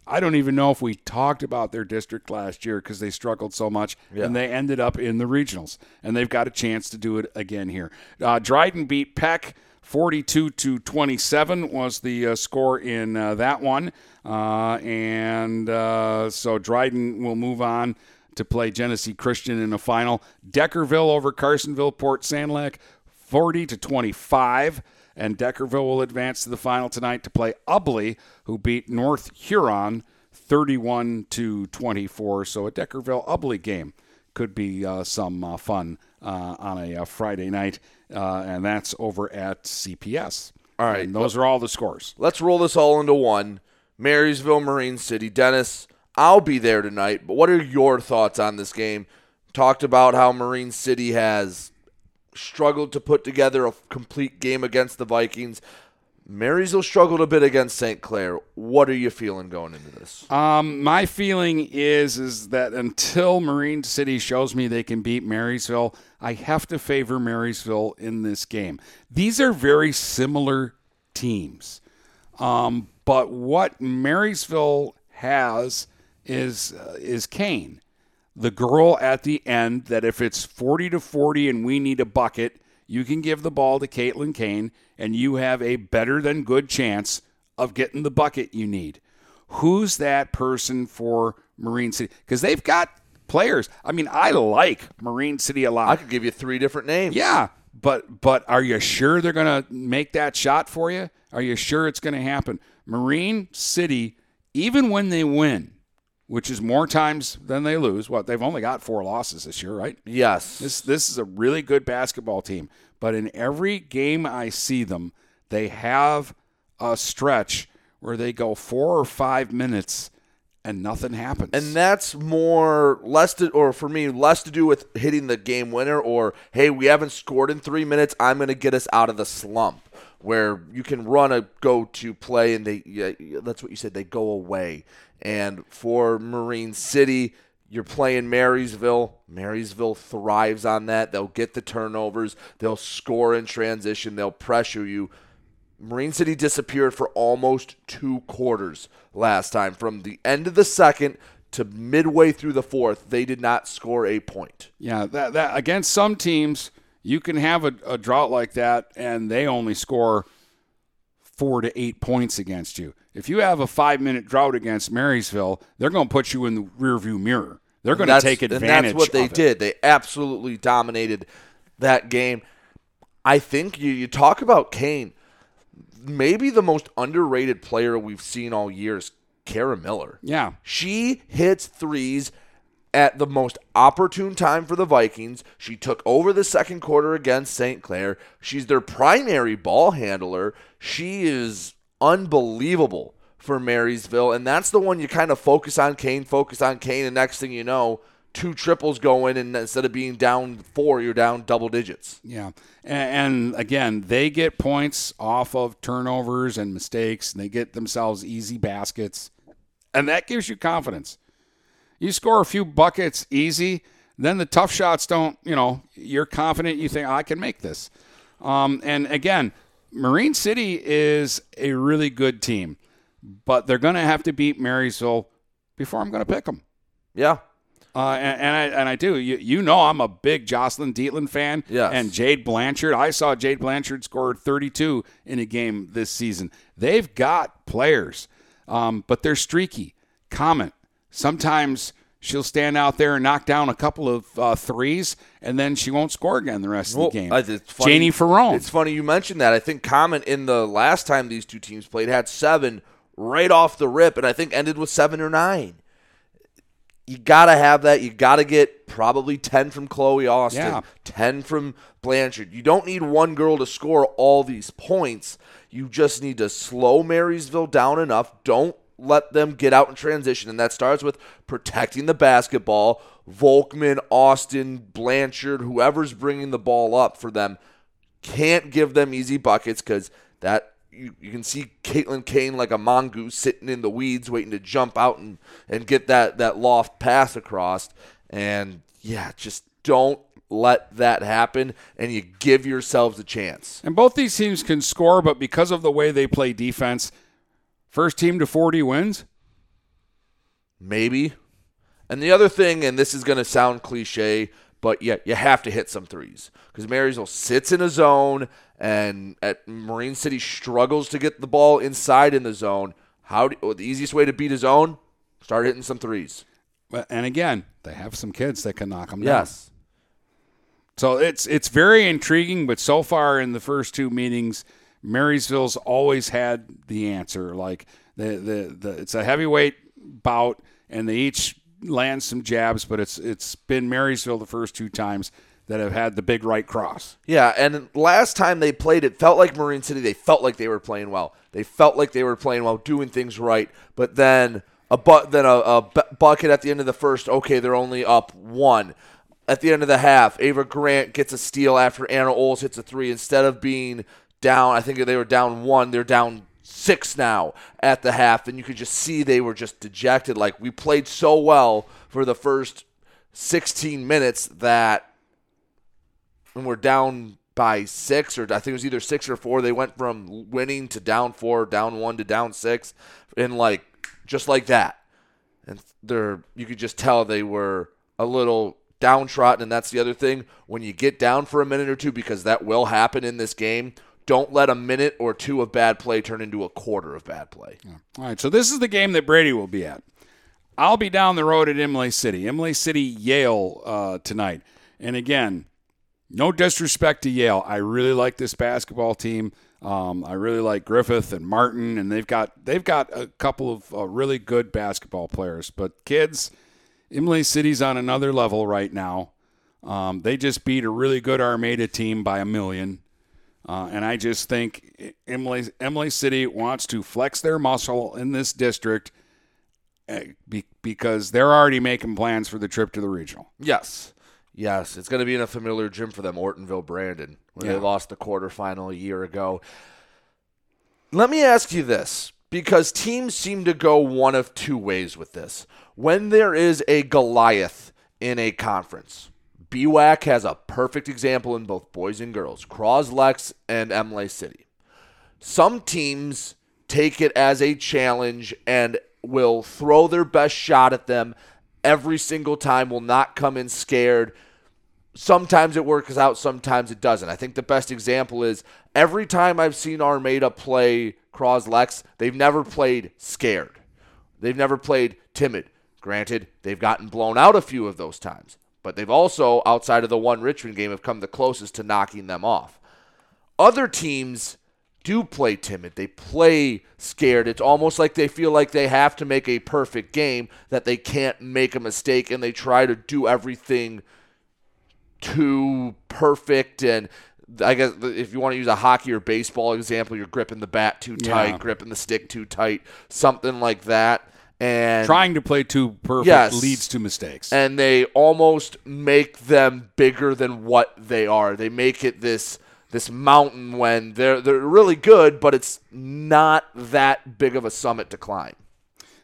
Speaker 2: I don't even know if we talked about their district last year because they struggled so much,
Speaker 3: Yeah.
Speaker 2: and they ended up in the regionals, and they've got a chance to do it again here. Uh, Dryden beat Peck. 42 to 27 was the uh, score in uh, that one. Uh, and uh, so Dryden will move on to play Genesee Christian in the final. Deckerville over Carsonville, Port Sanilac, 40 to 25. And Deckerville will advance to the final tonight to play Ubley, who beat North Huron 31 to 24. So a Deckerville Ubley game could be uh, some uh, fun on a, Friday night, uh, and that's over at CPS.
Speaker 3: All right.
Speaker 2: And those are all the scores.
Speaker 3: Let's roll this all into one. Marysville, Marine City. Dennis, I'll be there tonight, but what are your thoughts on this game? Talked about how Marine City has struggled to put together a complete game against the Vikings. Marysville struggled a bit against St. Clair. What are you feeling going into this?
Speaker 2: Um, my feeling is is that until Marine City shows me they can beat Marysville, I have to favor Marysville in this game. These are very similar teams, um, but what Marysville has is uh, is Kane, the girl at the end. That if it's forty to forty and we need a bucket, you can give the ball to Caitlin Kane, and you have a better than good chance of getting the bucket you need. Who's that person for Marine City? Because they've got players. I mean, I like Marine City a lot.
Speaker 3: I could give you three different names.
Speaker 2: Yeah, but but are you sure they're going to make that shot for you? Are you sure it's going to happen? Marine City, even when they win, which is more times than they lose. What they've only got four losses this year, right?
Speaker 3: Yes.
Speaker 2: This this is a really good basketball team, but in every game I see them, they have a stretch where they go four or five minutes and nothing happens.
Speaker 3: And that's more less to, or for me, less to do with hitting the game winner or hey, we haven't scored in three minutes. I'm going to get us out of the slump where you can run a go-to play and they yeah, that's what you said they go away. And for Marine City, you're playing Marysville. Marysville thrives on that. They'll get the turnovers. They'll score in transition. They'll pressure you. Marine City disappeared for almost two quarters last time. From the end of the second to midway through the fourth, they did not score a point.
Speaker 2: Yeah, that, that against some teams, you can have a, a drought like that, and they only score four to eight points against you. If you have a five minute drought against Marysville, they're going to put you in the rearview mirror. They're going to take advantage.
Speaker 3: And that's what they did. They absolutely dominated that game. I think you, you talk about Kane. Maybe the most underrated player we've seen all year is Kara Miller.
Speaker 2: Yeah.
Speaker 3: She hits threes at the most opportune time for the Vikings. She took over the second quarter against St. Clair. She's their primary ball handler. She is unbelievable for Marysville, and that's the one you kind of focus on Kane, focus on Kane, and next thing you know, two triples go in, and instead of being down four, you're down double digits.
Speaker 2: Yeah. And, and again, they get points off of turnovers and mistakes, and they get themselves easy baskets. And that gives you confidence. You score a few buckets easy, then the tough shots don't, you know, you're confident, you think, I can make this. Um, and again, Marine City is a really good team, but they're going to have to beat Marysville before I'm going to pick them.
Speaker 3: Yeah.
Speaker 2: Uh, and, and I and I do. You you know I'm a big Jocelyn Dietland fan.
Speaker 3: Yes.
Speaker 2: And Jade Blanchard. I saw Jade Blanchard score 32 in a game this season. They've got players, um, but they're streaky. Common. Sometimes she'll stand out there and knock down a couple of uh, threes, and then she won't score again the rest
Speaker 3: Well,
Speaker 2: of the game.
Speaker 3: It's funny-
Speaker 2: Janie Ferrone.
Speaker 3: It's funny you mentioned that. I think Common in the last time these two teams played had seven right off the rip, and I think ended with seven or nine. You gotta have that. You gotta get probably ten from Chloe Austin,
Speaker 2: Yeah.
Speaker 3: ten from Blanchard. You don't need one girl to score all these points. You just need to slow Marysville down enough. Don't let them get out in transition, and that starts with protecting the basketball. Volkman, Austin, Blanchard, whoever's bringing the ball up for them, can't give them easy buckets because that you, you can see Caitlin Kane like a mongoose sitting in the weeds waiting to jump out and, and get that, that loft pass across. And yeah, just don't let that happen and you give yourselves a chance.
Speaker 2: And both these teams can score, but because of the way they play defense, first team to 40 wins.
Speaker 3: Maybe. And the other thing, and this is going to sound cliche, but yeah, you have to hit some threes because Marysville sits in a zone, and at Marine City struggles to get the ball inside in the zone. How do, the easiest way to beat a zone? Start hitting some threes.
Speaker 2: And again, they have some kids that can knock them down.
Speaker 3: Yes.
Speaker 2: So it's it's very intriguing, but so far in the first two meetings, Marysville's always had the answer. Like the the, the it's a heavyweight bout, and they each land some jabs, but it's it's been Marysville the first two times that have had the big right cross.
Speaker 3: Yeah, and last time they played, it felt like Marine City. They felt like they were playing well. They felt like they were playing well, doing things right. But then a bu- then a, a bu- bucket at the end of the first. Okay, they're only up one. At the end of the half, Ava Grant gets a steal after Anna Oles hits a three. Instead of being down, I think they were down one. They're down six now at the half, and you could just see they were just dejected. Like we played so well for the first 16 minutes that and we're down by six, or I think it was either six or four. They went from winning to down four, down one to down six, and like just like that. And they're you could just tell they were a little downtrodden. And that's the other thing when you get down for a minute or two, because that will happen in this game. Don't let a minute or two of bad play turn into a quarter of bad play.
Speaker 2: All right, so this is the game that Brady will be at. I'll be down the road at Imlay City. Imlay City, Yale uh, tonight. And again, no disrespect to Yale. I really like this basketball team. Um, I really like Griffith and Martin, and they've got they've got a couple of uh, really good basketball players. But kids, Imlay City's on another level right now. Um, they just beat a really good Armada team by a million. Uh, and I just think Imlay, Imlay City wants to flex their muscle in this district uh, because they're already making plans for the trip to the regional.
Speaker 3: Yes. Yes. It's going to be in a familiar gym for them, Ortonville Brandon, where
Speaker 2: Yeah.
Speaker 3: they lost the quarterfinal a year ago. Let me ask you this because teams seem to go one of two ways with this. When there is a Goliath in a conference, BWAC has a perfect example in both boys and girls, Croslex and Imlay City. some teams take it as a challenge and will throw their best shot at them every single time, will not come in scared. Sometimes it works out, sometimes it doesn't. I think the best example is every time I've seen Armada play Croslex, they've never played scared. They've never played timid. Granted, they've gotten blown out a few of those times, but they've also, outside of the one Richmond game, have come the closest to knocking them off. Other teams do play timid. They play scared. It's almost like they feel like they have to make a perfect game, that they can't make a mistake, and they try to do everything too perfect. And I guess if you want to use a hockey or baseball example, you're gripping the bat too tight,
Speaker 2: Yeah.
Speaker 3: gripping the stick too tight, something like that. And
Speaker 2: Trying to play too perfect
Speaker 3: Yes.
Speaker 2: leads to mistakes.
Speaker 3: and they almost make them bigger than what they are. They make it this this mountain when they're they're really good, but it's not that big of a summit to climb.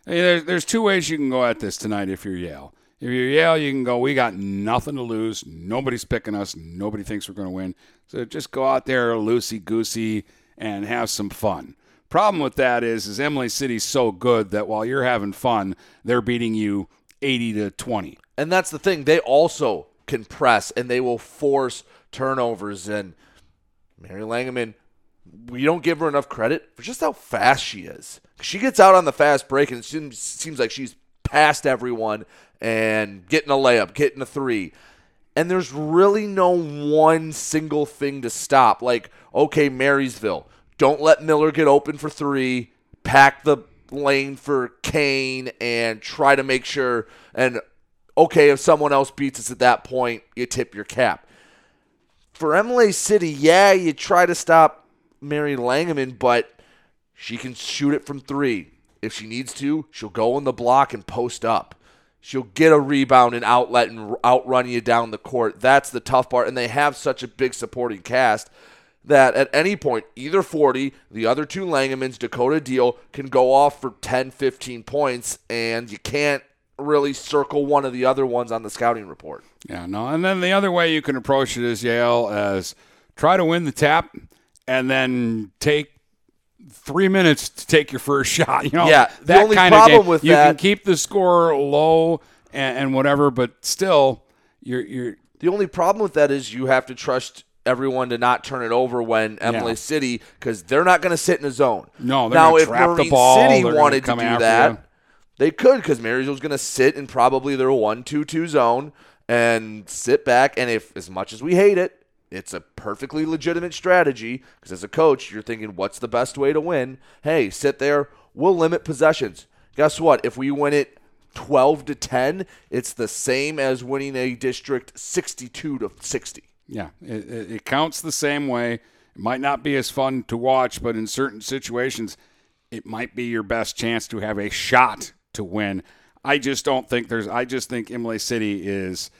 Speaker 2: Hey, there's, there's two ways you can go at this tonight if you're Yale. If you're Yale, you can go, we got nothing to lose. Nobody's picking us. Nobody thinks we're going to win. So just go out there loosey goosey and have some fun. Problem with that is, is Imlay City's so good that while you're having fun, they're beating you 80 to 20.
Speaker 3: And that's the thing. They also can press and they will force turnovers. And Mary Langeman, we don't give her enough credit for just how fast she is. She gets out on the fast break and it seems, seems like she's past everyone and getting a layup, getting a three. And there's really no one single thing to stop. Like, okay, Marysville, don't let Miller get open for three. Pack the lane for Kane and try to make sure. And okay, if someone else beats us at that point, you tip your cap. For Imlay City, yeah, you try to stop Mary Langeman, but she can shoot it from three. If she needs to, she'll go in the block and post up. She'll get a rebound and outlet and outrun you down the court. That's the tough part. And they have such a big supporting cast that at any point, either 40, the other two Langemans, Dakota Deal, can go off for 10, 15 points, and you can't really circle one of the other ones on the scouting report.
Speaker 2: Yeah, no. And then the other way you can approach it is Yale as try to win the tap and then take three minutes to take your first shot. You know,
Speaker 3: Yeah, the
Speaker 2: that
Speaker 3: only problem with
Speaker 2: you can keep the score low and, and whatever, but still, you're you're
Speaker 3: The only problem with that is you have to trust everyone to not turn it over when Imlay
Speaker 2: Yeah.
Speaker 3: City because they're not going to sit in a zone.
Speaker 2: No, they're
Speaker 3: now if Marine
Speaker 2: ball,
Speaker 3: City wanted to do that,
Speaker 2: you.
Speaker 3: they could because Marysville's going to sit in probably their one-two-two zone and sit back. And if as much as we hate it, it's a perfectly legitimate strategy because as a coach, you're thinking, what's the best way to win? Hey, sit there. We'll limit possessions. Guess what? If we win it 12 to 10, it's the same as winning a district 62 to 60.
Speaker 2: Yeah, it, it, it counts the same way. It might not be as fun to watch, but in certain situations, it might be your best chance to have a shot to win. I just don't think there's. I just think Imlay City is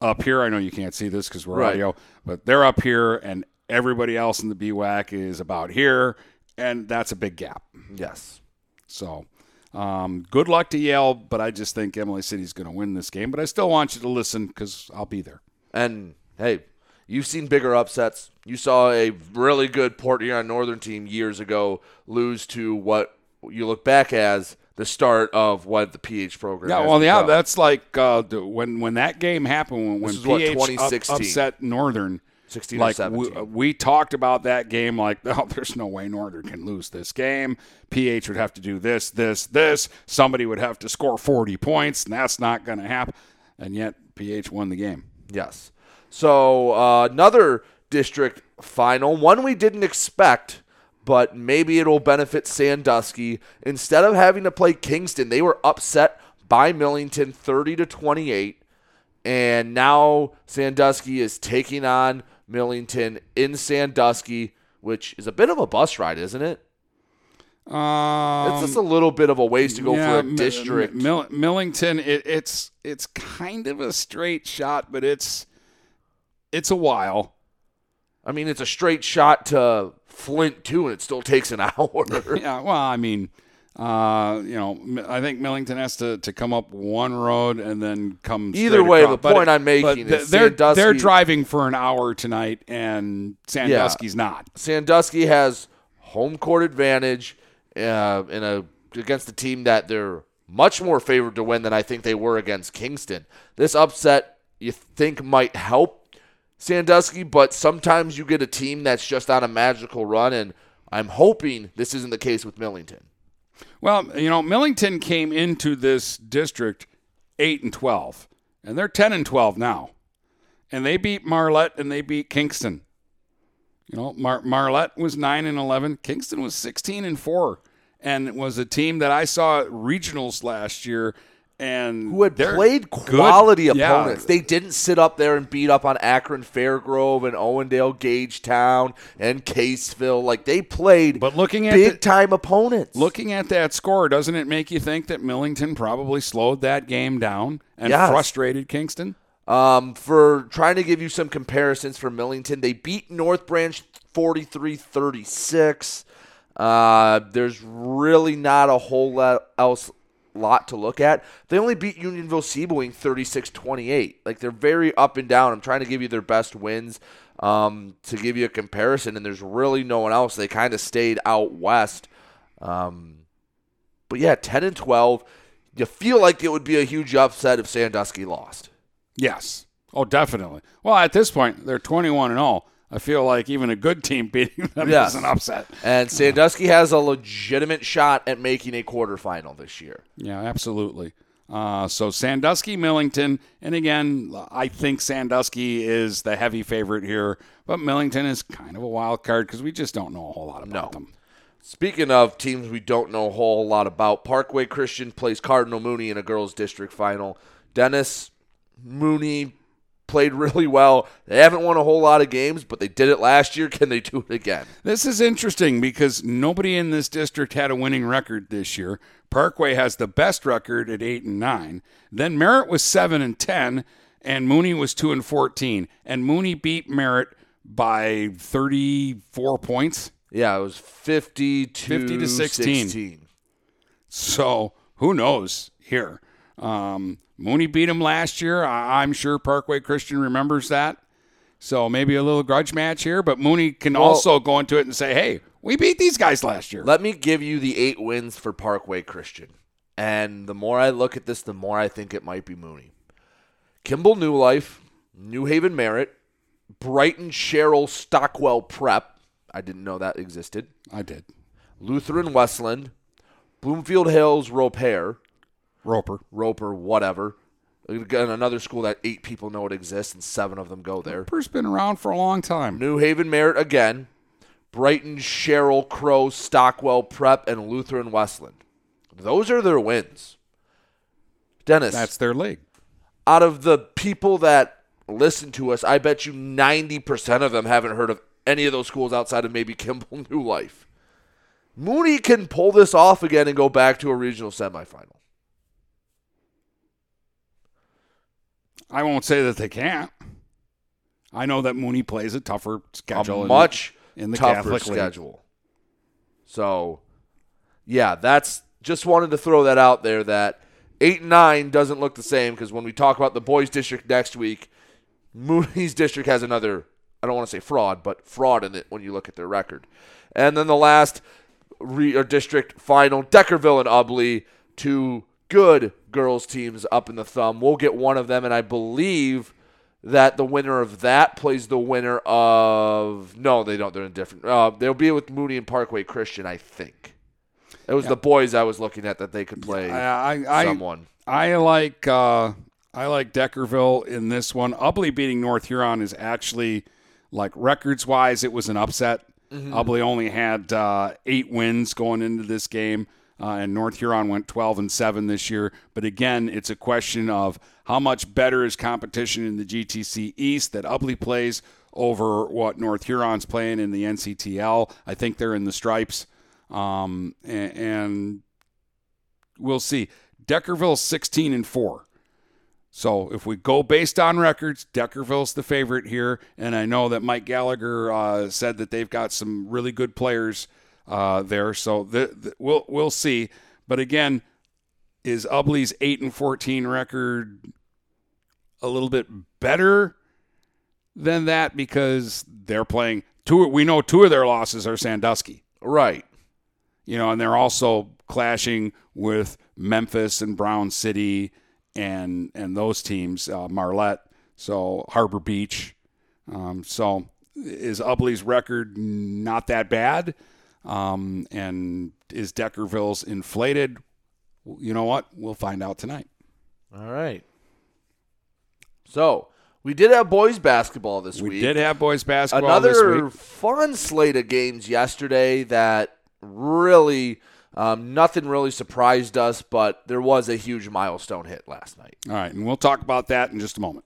Speaker 2: up here. I know you can't see this because we're
Speaker 3: Right.
Speaker 2: audio, but they're up here, and everybody else in the BWAC is about here, and that's a big gap.
Speaker 3: Yes.
Speaker 2: So, um, good luck to Yale, but I just think Imlay City's going to win this game. But I still want you to listen because I'll be there.
Speaker 3: And hey, you've seen bigger upsets. You saw a really good Port Huron Northern team years ago lose to what you look back as the start of what the PH program.
Speaker 2: Yeah, well, yeah, that's like uh, when when that game happened when, when
Speaker 3: is what,
Speaker 2: up-
Speaker 3: 2016?
Speaker 2: upset Northern.
Speaker 3: 16
Speaker 2: like
Speaker 3: 17.
Speaker 2: We, we talked about that game like, oh, there's no way Northern can lose this game. PH would have to do this, this, this. Somebody would have to score 40 points, and that's not going to happen. And yet, PH won the game.
Speaker 3: Yes. So uh, another district final, one we didn't expect, but maybe it'll benefit Sandusky. Instead of having to play Kingston, they were upset by Millington, thirty to twenty-eight, and now Sandusky is taking on Millington in Sandusky, which is a bit of a bus ride, isn't it?
Speaker 2: Um,
Speaker 3: it's just a little bit of a ways to go
Speaker 2: yeah,
Speaker 3: for a district.
Speaker 2: Mill- Millington, it, it's it's kind of a straight shot, but it's it's a while.
Speaker 3: I mean, it's a straight shot to Flint too, and it still takes an hour.
Speaker 2: yeah, well, I mean, uh, you know, I think Millington has to, to come up one road and then come.
Speaker 3: Either way,
Speaker 2: across.
Speaker 3: the
Speaker 2: But
Speaker 3: point
Speaker 2: it-
Speaker 3: I'm making is
Speaker 2: they're they're driving for an hour tonight, and Sandusky's not.
Speaker 3: Sandusky has home court advantage uh, in a against a team that they're much more favored to win than I think they were against Kingston. This upset you think might help Sandusky, but sometimes you get a team that's just on a magical run, and I'm hoping this isn't the case with Millington.
Speaker 2: Well, you know, Millington came into this district eight and twelve, and they're ten and twelve now, and they beat Marlette and they beat Kingston. You know, Mar- Marlette was nine and eleven, Kingston was sixteen and four, and it was a team that I saw at regionals last year. And
Speaker 3: who had
Speaker 2: they're
Speaker 3: played
Speaker 2: good.
Speaker 3: quality
Speaker 2: Yeah.
Speaker 3: opponents. They didn't sit up there and beat up on Akron Fairgrove and Owendale Gagetown and Caseville. Like they played
Speaker 2: But looking at
Speaker 3: big
Speaker 2: the-
Speaker 3: time opponents.
Speaker 2: Looking at that score, doesn't it make you think that Millington probably slowed that game down and
Speaker 3: Yes.
Speaker 2: frustrated Kingston?
Speaker 3: Um, for trying to give you some comparisons for Millington, they beat North Branch 43 36. Uh, there's really not a whole lot else lot to look at. They only beat Unionville Sebewaing 36 28. Like they're very up and down. I'm trying to give you their best wins um, to give you a comparison, and there's really no one else. They kind of stayed out west. Um, but yeah, 10 and 12. You feel like it would be a huge upset if Sandusky lost.
Speaker 2: Yes. Oh, definitely. Well, at this point, they're 21 and 0. I feel like even a good team beating them
Speaker 3: Yes.
Speaker 2: is an upset.
Speaker 3: And Sandusky has a legitimate shot at making a quarterfinal this year.
Speaker 2: Yeah, absolutely. Uh, so Sandusky, Millington, and again, I think Sandusky is the heavy favorite here, but Millington is kind of a wild card because we just don't know a whole lot about them.
Speaker 3: Speaking of teams we don't know a whole lot about, Parkway Christian plays Cardinal Mooney in a girls' district final. Dennis Mooney played really well. They haven't won a whole lot of games, but they did it last year. Can they do it again?
Speaker 2: This is interesting because nobody in this district had a winning record this year. Parkway has the best record at eight and nine. Then Merritt was seven and ten, and Mooney was two and fourteen. And Mooney beat Merritt by thirty-four points.
Speaker 3: Yeah, it was 50 to,
Speaker 2: 50 to 16.
Speaker 3: 16.
Speaker 2: So who knows here? Um, Mooney beat him last year. I- I'm sure Parkway Christian remembers that. So maybe a little grudge match here, but Mooney can
Speaker 3: Well-
Speaker 2: also go into it and say, "Hey, we beat these guys last year."
Speaker 3: Let me give you the eight wins for Parkway Christian. And the more I look at this, the more I think it might be Mooney. Kimball New Life, New Haven Merritt, Brighton Charyl Stockwell Prep. I didn't know that existed.
Speaker 2: I did.
Speaker 3: Lutheran Westland, Bloomfield Hills Roeper,
Speaker 2: Roeper,
Speaker 3: Roeper, whatever. Again, another school that eight people know it exists and seven of them go there.
Speaker 2: Roeper's been around for a long time.
Speaker 3: New Haven Merritt again, Brighton, Charyl, Crow, Stockwell, Prep, and Lutheran Westland. Those are their wins. Dennis,
Speaker 2: That's their league.
Speaker 3: out of the people that listen to us, I bet you 90% of them haven't heard of any of those schools outside of maybe Kimball New Life. Mooney can pull this off again and go back to a regional semifinal.
Speaker 2: I won't say that they can't. I know that Mooney plays a tougher schedule,
Speaker 3: a
Speaker 2: in-
Speaker 3: much
Speaker 2: in the
Speaker 3: tougher
Speaker 2: Catholic League.
Speaker 3: schedule. So, yeah, that's just wanted to throw that out there. That eight and nine doesn't look the same because when we talk about the boys' district next week, Mooney's district has another. I don't want to say fraud, but fraud in it when you look at their record. And then the last re, or district final, Deckerville and Ubly, two good girls teams up in the thumb. We'll get one of them, and I believe that the winner of that plays the winner of no, they don't. They're in different. Uh, they'll be with Mooney and Parkway Christian, I think. It was
Speaker 2: Yeah.
Speaker 3: the boys I was looking at that they could play
Speaker 2: I, I,
Speaker 3: someone.
Speaker 2: I like uh, I like Deckerville in this one. Ubly beating North Huron is actually like records wise, it was an upset.
Speaker 3: Mhm.
Speaker 2: Ubly only had uh, eight wins going into this game, uh, and North Huron went 12 and seven this year. But again, it's a question of how much better is competition in the GTC East that Ubly plays over what North Huron's playing in the NCTL. I think they're in the stripes. Um, and, and we'll see. Deckerville's 16 and 4. So if we go based on records, Deckerville's the favorite here. And I know that Mike Gallagher uh, said that they've got some really good players uh, there. So the, the, we'll we'll see. But again, is Ubly's 8 and 14 record a little bit better than that because they're playing two we know two of their losses are Sandusky.
Speaker 3: Right.
Speaker 2: You know, and they're also clashing with Memphis and Brown City and and those teams, uh, Marlette, so Harbor Beach. Um, so is Ubly's record not that bad? Um, and is Deckerville's inflated? You know what? We'll find out tonight.
Speaker 3: All right. So we did have boys basketball this
Speaker 2: We
Speaker 3: week.
Speaker 2: We did have boys basketball
Speaker 3: Another
Speaker 2: this week.
Speaker 3: fun slate of games yesterday that really um, nothing really surprised us, but there was a huge milestone hit last night.
Speaker 2: All right, and we'll talk about that in just a moment.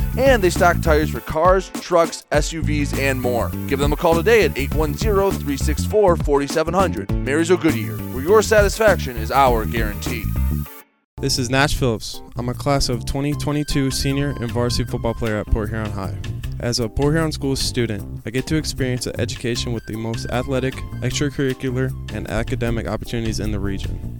Speaker 3: and they stock tires for cars, trucks, SUVs, and more. Give them a call today at 810-364-4700. Marysville Goodyear, where your satisfaction is our guarantee.
Speaker 13: This is Nash Phillips. I'm a class of 2022 senior and varsity football player at Port Huron High. As a Port Huron School student, I get to experience an education with the most athletic, extracurricular, and academic opportunities in the region.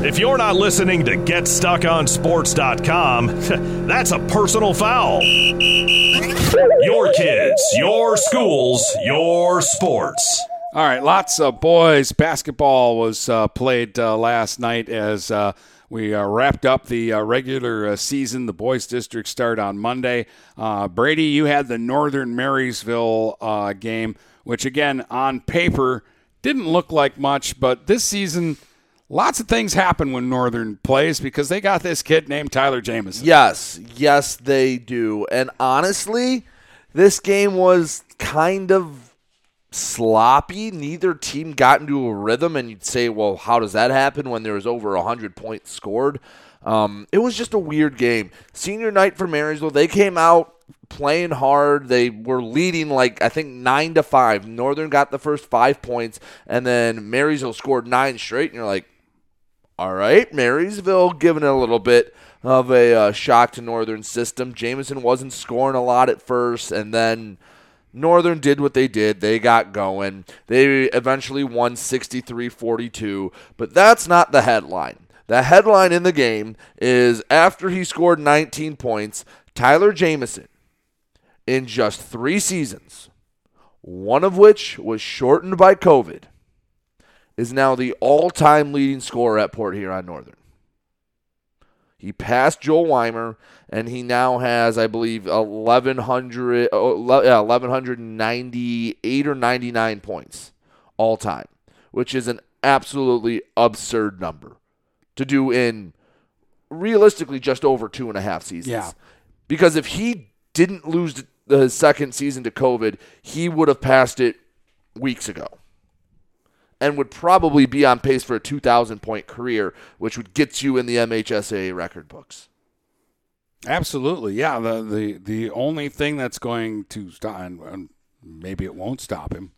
Speaker 1: If you're not listening to GetStuckOnSports.com, that's a personal foul. Your kids, your schools, your sports.
Speaker 2: All right, lots of boys basketball was uh, played uh, last night as uh, we uh, wrapped up the uh, regular uh, season. The boys district start on Monday. Brady, you had the Northern Marysville game, which again on paper didn't look like much, but this season lots of things happen when Northern plays because they got this kid named Tyler Jameson.
Speaker 3: Yes, yes, they do. And honestly, this game was kind of sloppy. Neither team got into a rhythm, and you'd say, well, how does that happen when there was over 100 points scored? Um, it was just a weird game. Senior night for Marysville, they came out playing hard. They were leading like I think nine to five. Northern got the first five points, and then Marysville scored nine straight. And you're like, all right, Marysville giving it a little bit of a uh, shock to Northern system. Jameson wasn't scoring a lot at first, and then Northern did what they did. They got going. They eventually won 63 42, but that's not the headline. The headline in the game is after he scored 19 points, Tyler Jameson, in just three seasons, one of which was shortened by COVID is now the all time leading scorer at Port Huron Northern. He passed Joel Weimer, and he now has, I believe, 1,100, oh, yeah, 1,198 or 99 points all time, which is an absolutely absurd number to do in realistically just over two and a half seasons.
Speaker 2: Yeah.
Speaker 3: Because if he didn't lose the second season to COVID, he would have passed it weeks ago and would probably be on pace for a 2,000 point career, which would get you in the MHSA record books.
Speaker 2: Absolutely, yeah. The the the only thing that's going to stop, and maybe it won't stop him.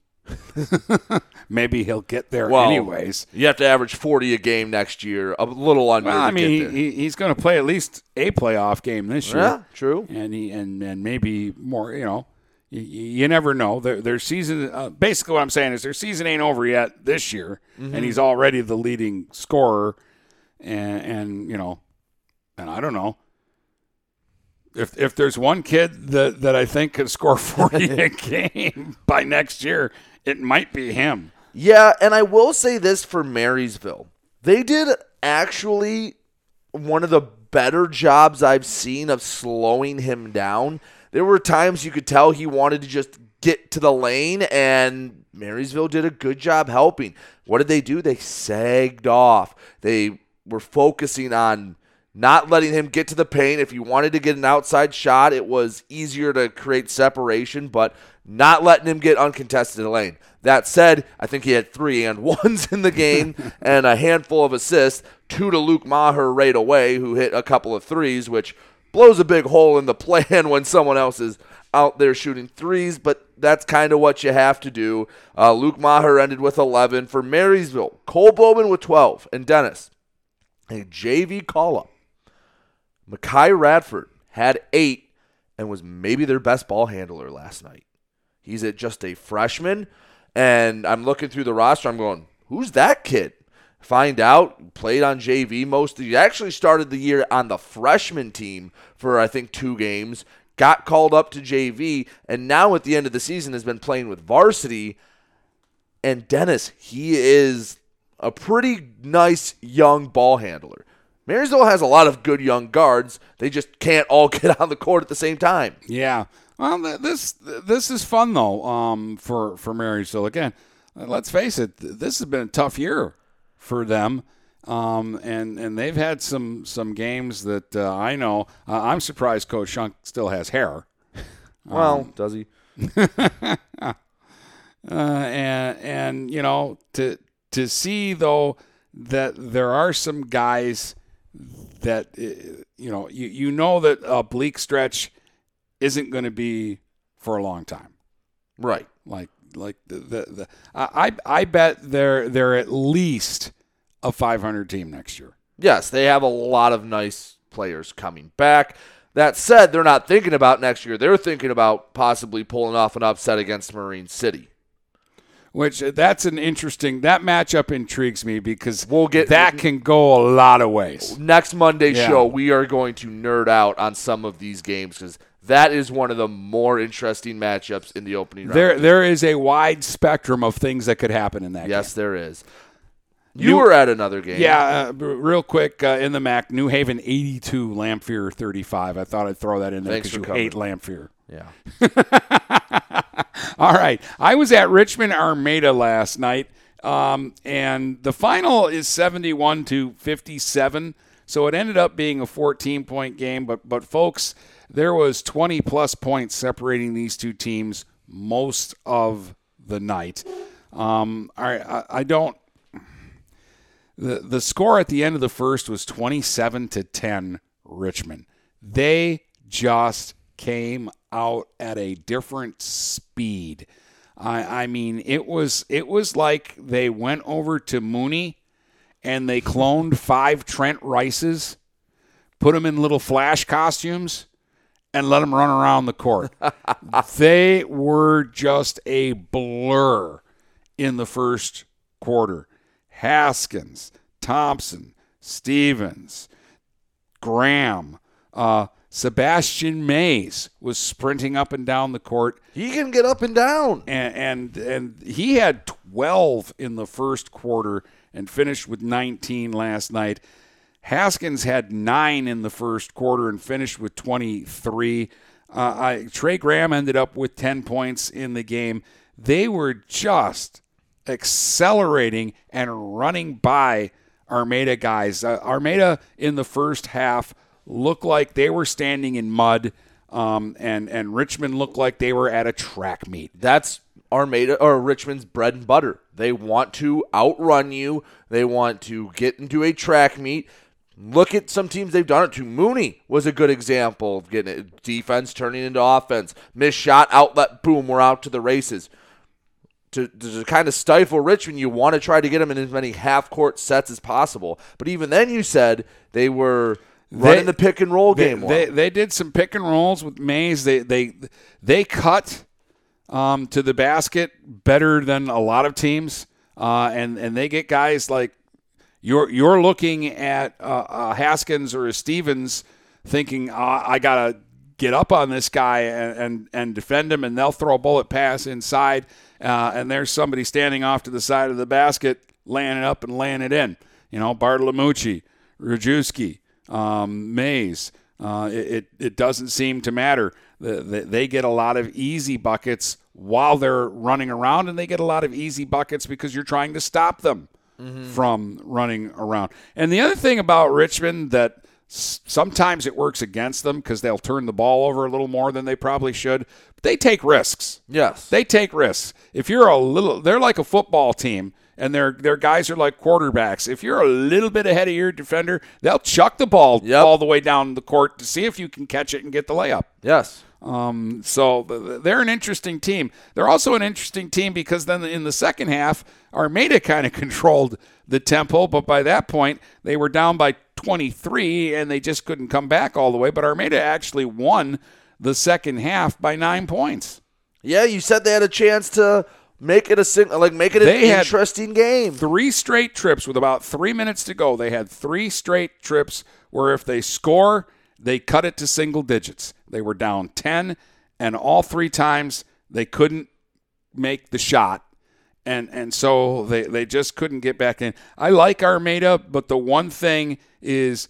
Speaker 2: maybe he'll get there
Speaker 3: well,
Speaker 2: anyways.
Speaker 3: You have to average 40 a game next year, a little under.
Speaker 2: Well, I mean, he, he's going to play at least a playoff game this year.
Speaker 3: Yeah, true.
Speaker 2: And he and and maybe more. You know, you, you never know. Their, their season, uh, basically, what I'm saying is their season ain't over yet this year,
Speaker 3: Mm-hmm.
Speaker 2: and he's already the leading scorer. And, and you know, and I don't know if if there's one kid that that I think could score 40 a game by next year, it might be him.
Speaker 3: Yeah, and I will say this for Marysville. They did actually one of the better jobs I've seen of slowing him down. There were times you could tell he wanted to just get to the lane, and Marysville did a good job helping. What did they do? They sagged off. They were focusing on not letting him get to the paint. If you wanted to get an outside shot, it was easier to create separation, but not letting him get uncontested in the lane. That said, I think he had three and ones in the game and a handful of assists. Two to Luke Maher right away, who hit a couple of threes, which blows a big hole in the plan when someone else is out there shooting threes, but that's kind of what you have to do. Uh, Luke Maher ended with 11 for Marysville. Cole Bowman with 12. And Dennis, a JV call up. Mackay Radford had eight and was maybe their best ball handler last night. He's at just a freshman, and I'm looking through the roster. I'm going, who's that kid? Find out, played on JV most. Of he actually started the year on the freshman team for I think two games. Got called up to JV, and now at the end of the season has been playing with varsity. And Dennis, he is a pretty nice young ball handler. Marysville has a lot of good young guards. They just can't all get on the court at the same time.
Speaker 2: Yeah. Well, this this is fun though um, for for Marysville. Again, let's face it, this has been a tough year for them, um, and and they've had some some games that uh, I know. Uh, I'm surprised Coach Shunk still has hair.
Speaker 3: Well,
Speaker 2: Um,
Speaker 3: does he?
Speaker 2: uh, and and you know to to see though that there are some guys that uh, you know you you know that a bleak stretch isn't going to be for a long time,
Speaker 3: right?
Speaker 2: Like like the the, the I I bet they're they're at least a 500 team next year.
Speaker 3: Yes, they have a lot of nice players coming back. That said, they're not thinking about next year. They're thinking about possibly pulling off an upset against Marine City.
Speaker 2: Which uh, that's an interesting that matchup intrigues me because
Speaker 3: We'll get
Speaker 2: that can go a lot of ways.
Speaker 3: Next Monday
Speaker 2: Yeah.
Speaker 3: show, we are going to nerd out on some of these games because that is one of the more interesting matchups in the opening round.
Speaker 2: There there is a wide spectrum of things that could happen in that game.
Speaker 3: yes, there is. You
Speaker 2: New-
Speaker 3: were at another game.
Speaker 2: Yeah, uh, real quick uh, in the MAC, New Haven 82, Lamphere 35. I thought I'd throw that in there because you hate
Speaker 3: covering.
Speaker 2: Lamphere.
Speaker 3: Yeah.
Speaker 2: All right. I was at Richmond Armada last night, um, and the final is 71 to 57. So it ended up being a 14 point game. But, but folks, there was 20 plus points separating these two teams most of the night. Um, I, I, don't. The, the score at the end of the first was 27 to 10 Richmond. They just came out at a different speed. I, I mean, it was it was like they went over to Mooney and they cloned five Trent Rices, put them in little flash costumes, and let them run around the court. they were just a blur in the first quarter. Haskins, Thompson, Stevens, Graham, uh, Sebastian Mays was sprinting up and down the court.
Speaker 3: He can get up and down.
Speaker 2: And, and and he had 12 in the first quarter and finished with 19 last night. Haskins had nine in the first quarter and finished with 23. Uh, I, Trey Graham ended up with 10 points in the game. They were just accelerating and running by Armada guys. Uh, Armada in the first half looked like they were standing in mud, um, and and Richmond looked like they were at a track meet.
Speaker 3: That's Armada or Richmond's bread and butter. They want to outrun you. They want to get into a track meet. Look at some teams they've done it to. Mooney was a good example of getting it. Defense turning into offense. Miss shot, outlet, boom, we're out to the races. To, to kind of stifle Richmond, you want to try to get them in as many half court sets as possible. But even then, you said they were running the pick and roll
Speaker 2: they,
Speaker 3: game.
Speaker 2: They,
Speaker 3: well.
Speaker 2: they did some pick and rolls with Mays. They they they cut um, to the basket better than a lot of teams, uh, and and they get guys like you're you're looking at uh, uh, Haskins or a Stevens, thinking uh, I gotta get up on this guy and, and and defend him, and they'll throw a bullet pass inside, uh, and there's somebody standing off to the side of the basket, laying it up and laying it in. You know, Bartolomucci, Rajewski, um, Mays. Uh, it, it, doesn't seem to matter. The, the, they get a lot of easy buckets while they're running around, and they get a lot of easy buckets because you're trying to stop them from running around. And the other thing about Richmond that sometimes it works against them because they'll turn the ball over a little more than they probably should. But they take risks.
Speaker 3: Yes.
Speaker 2: They take risks. If you're a little, they're like a football team, and their their guys are like quarterbacks. If you're a little bit ahead of your defender, they'll chuck the ball all the way down the court to see if you can catch it and get the layup.
Speaker 3: Yes.
Speaker 2: Um, so th- th- they're an interesting team. They're also an interesting team because then in the second half, Armada kind of controlled the tempo, but by that point they were down by 23 and they just couldn't come back all the way. But Armada actually won the second half by nine points.
Speaker 3: Yeah, you said they had a chance to make it a sing- like make it an
Speaker 2: They had
Speaker 3: interesting game.
Speaker 2: Three straight trips with about three minutes to go. They had three straight trips where if they score, they cut it to single digits. They were down 10, and all three times they couldn't make the shot. And and so they, they just couldn't get back in. I like Armada, but the one thing is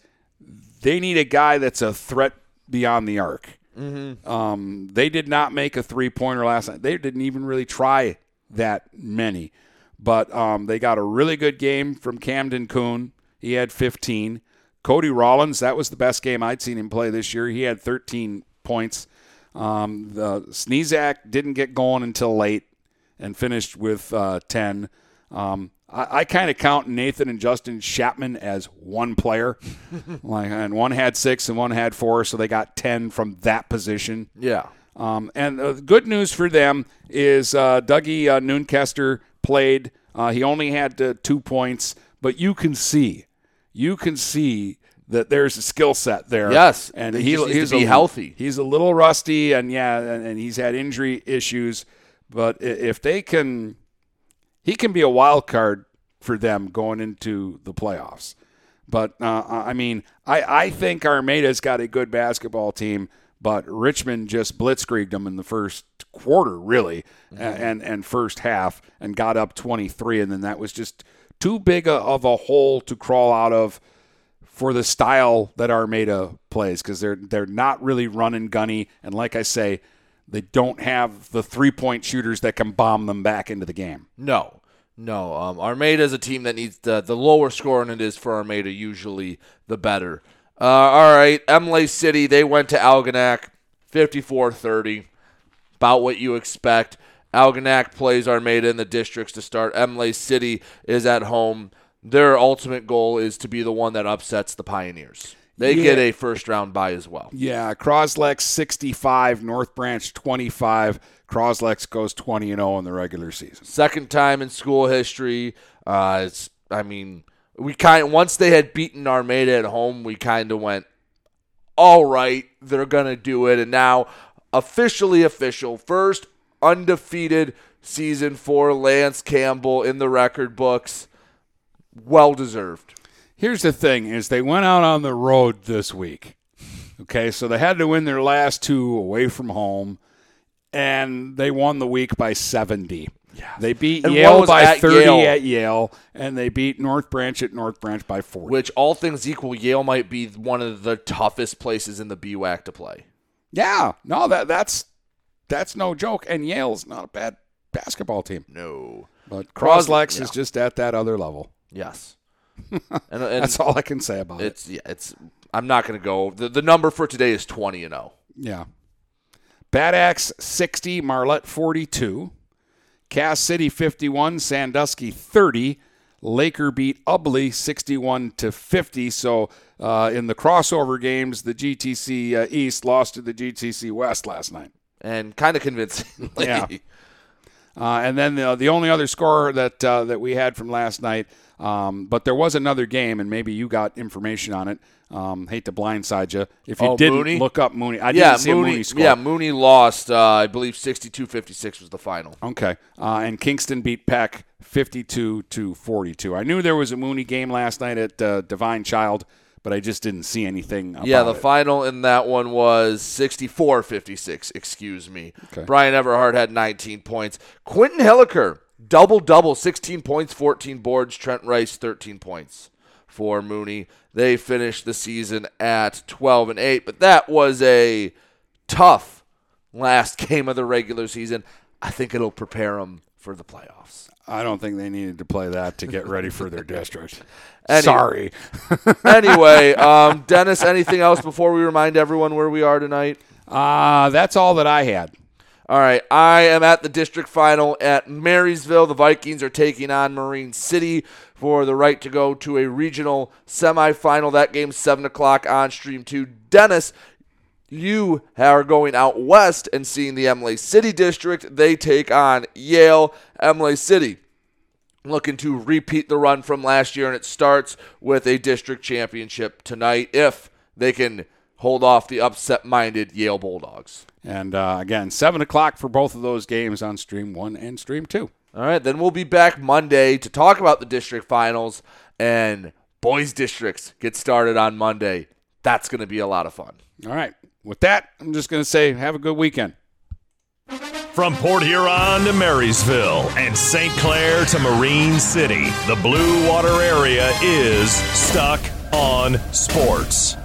Speaker 2: they need a guy that's a threat beyond the arc.
Speaker 3: Mhm.
Speaker 2: Um, they did not make a three pointer last night. They didn't even really try that many. But um, they got a really good game from Camden Coon. He had 15. Cody Rollins, that was the best game I'd seen him play this year. He had 13 points. Um, the Sneezak didn't get going until late and finished with uh, 10. Um, I, I kind of count Nathan and Justin Chapman as one player, like, and one had six and one had four, so they got 10 from that position.
Speaker 3: Yeah.
Speaker 2: Um, and the good news for them is uh, Dougie uh, Noonkester played. Uh, he only had uh, two points, but you can see, you can see that there's a skill set there.
Speaker 3: Yes,
Speaker 2: and
Speaker 3: he
Speaker 2: he,
Speaker 3: just needs
Speaker 2: he's
Speaker 3: to be
Speaker 2: a,
Speaker 3: healthy.
Speaker 2: He's a little rusty, and yeah, and, and he's had injury issues. But if they can, he can be a wild card for them going into the playoffs. But uh, I mean, I, I think Armada's got a good basketball team, but Richmond just blitzkrieged them in the first quarter, really, a- and and first half, and got up 23, and then that was just too big a, of a hole to crawl out of for the style that Armada plays because they're they're not really run and gunny, and like I say, they don't have the three point shooters that can bomb them back into the game.
Speaker 3: No, no. Um, Armada is a team that needs the the lower scoring it is for Armada, usually the better. Uh, all right, Imlay City they went to Algonac, 54-30, about what you expect. Algonac plays Armada in the districts to start. Imlay City is at home. Their ultimate goal is to be the one that upsets the Pioneers. They
Speaker 2: Yeah.
Speaker 3: get a first round bye as well.
Speaker 2: Yeah, Croslex 65, North Branch 25. Croslex goes 20 and 0 in the regular season.
Speaker 3: Second time in school history. Uh, it's, I mean, we kind once they had beaten Armada at home, we kind of went, all right, they're gonna do it, and now officially official first undefeated season for Lance Campbell in the record books. Well deserved.
Speaker 2: Here's the thing is they went out on the road this week. Okay, so they had to win their last two away from home and they won the week by 70. Yeah. They beat
Speaker 3: And
Speaker 2: Yale by 30
Speaker 3: Yale.
Speaker 2: at Yale and they beat North Branch at North Branch by 40.
Speaker 3: Which all things equal, Yale might be one of the toughest places in the BWAC to play.
Speaker 2: Yeah, no, that that's that's no joke. And Yale's not a bad basketball team.
Speaker 3: No,
Speaker 2: but Croslex
Speaker 3: yeah.
Speaker 2: is just at that other level.
Speaker 3: Yes,
Speaker 2: and,
Speaker 3: and
Speaker 2: that's all I can say about it.
Speaker 3: it's, Yeah, it's. I'm not going to go. The, the number for today is 20 and oh. 0.
Speaker 2: Yeah, Bad Axe sixty, Marlette forty two, Cass City fifty one, Sandusky thirty. Laker beat Ubly sixty one to fifty. So uh, in the crossover games, the GTC uh, East lost to the GTC West last night.
Speaker 3: And kind of convincingly.
Speaker 2: Yeah. Uh, and then the, the only other score that uh, that we had from last night, um, but there was another game, and maybe you got information on it. Um, hate to blindside you. If you
Speaker 3: Oh,
Speaker 2: didn't
Speaker 3: Mooney?
Speaker 2: look up Mooney, I
Speaker 3: yeah,
Speaker 2: didn't see
Speaker 3: Mooney,
Speaker 2: Mooney score.
Speaker 3: Yeah, Mooney lost. Uh, I believe 62-56 was the final.
Speaker 2: Okay. Uh, and Kingston beat Peck 52 to 42. I knew there was a Mooney game last night at uh, Divine Child, but I just didn't see anything. About
Speaker 3: yeah, the
Speaker 2: it.
Speaker 3: final in that one was 64-56. Excuse me.
Speaker 2: Okay.
Speaker 3: Brian Everhart had 19 points. Quentin Hilliker double double, 16 points, 14 boards. Trent Rice 13 points for Mooney. They finished the season at 12 and 8, but that was a tough last game of the regular season. I think it'll prepare them for the playoffs.
Speaker 2: I don't think they needed to play that to get ready for their district.
Speaker 3: Any-
Speaker 2: Sorry.
Speaker 3: anyway, um, Dennis, anything else before we remind everyone where we are tonight?
Speaker 2: Uh, that's all that I had.
Speaker 3: All right, I am at the district final at Marysville. The Vikings are taking on Marine City for the right to go to a regional semifinal. That game's 7 o'clock on Stream 2. Dennis, you are going out west and seeing the Imlay City district. They take on Yale Imlay City. Looking to repeat the run from last year, and it starts with a district championship tonight if they can hold off the upset minded Yale Bulldogs.
Speaker 2: And uh, again, 7 o'clock for both of those games on Stream 1 and Stream 2.
Speaker 3: All right, then we'll be back Monday to talk about the district finals and boys districts get started on Monday. That's going to be a lot of fun.
Speaker 2: All right. With that, I'm just going to say have a good weekend.
Speaker 1: From Port Huron to Marysville and St. Clair to Marine City, the Blue Water area is stuck on sports.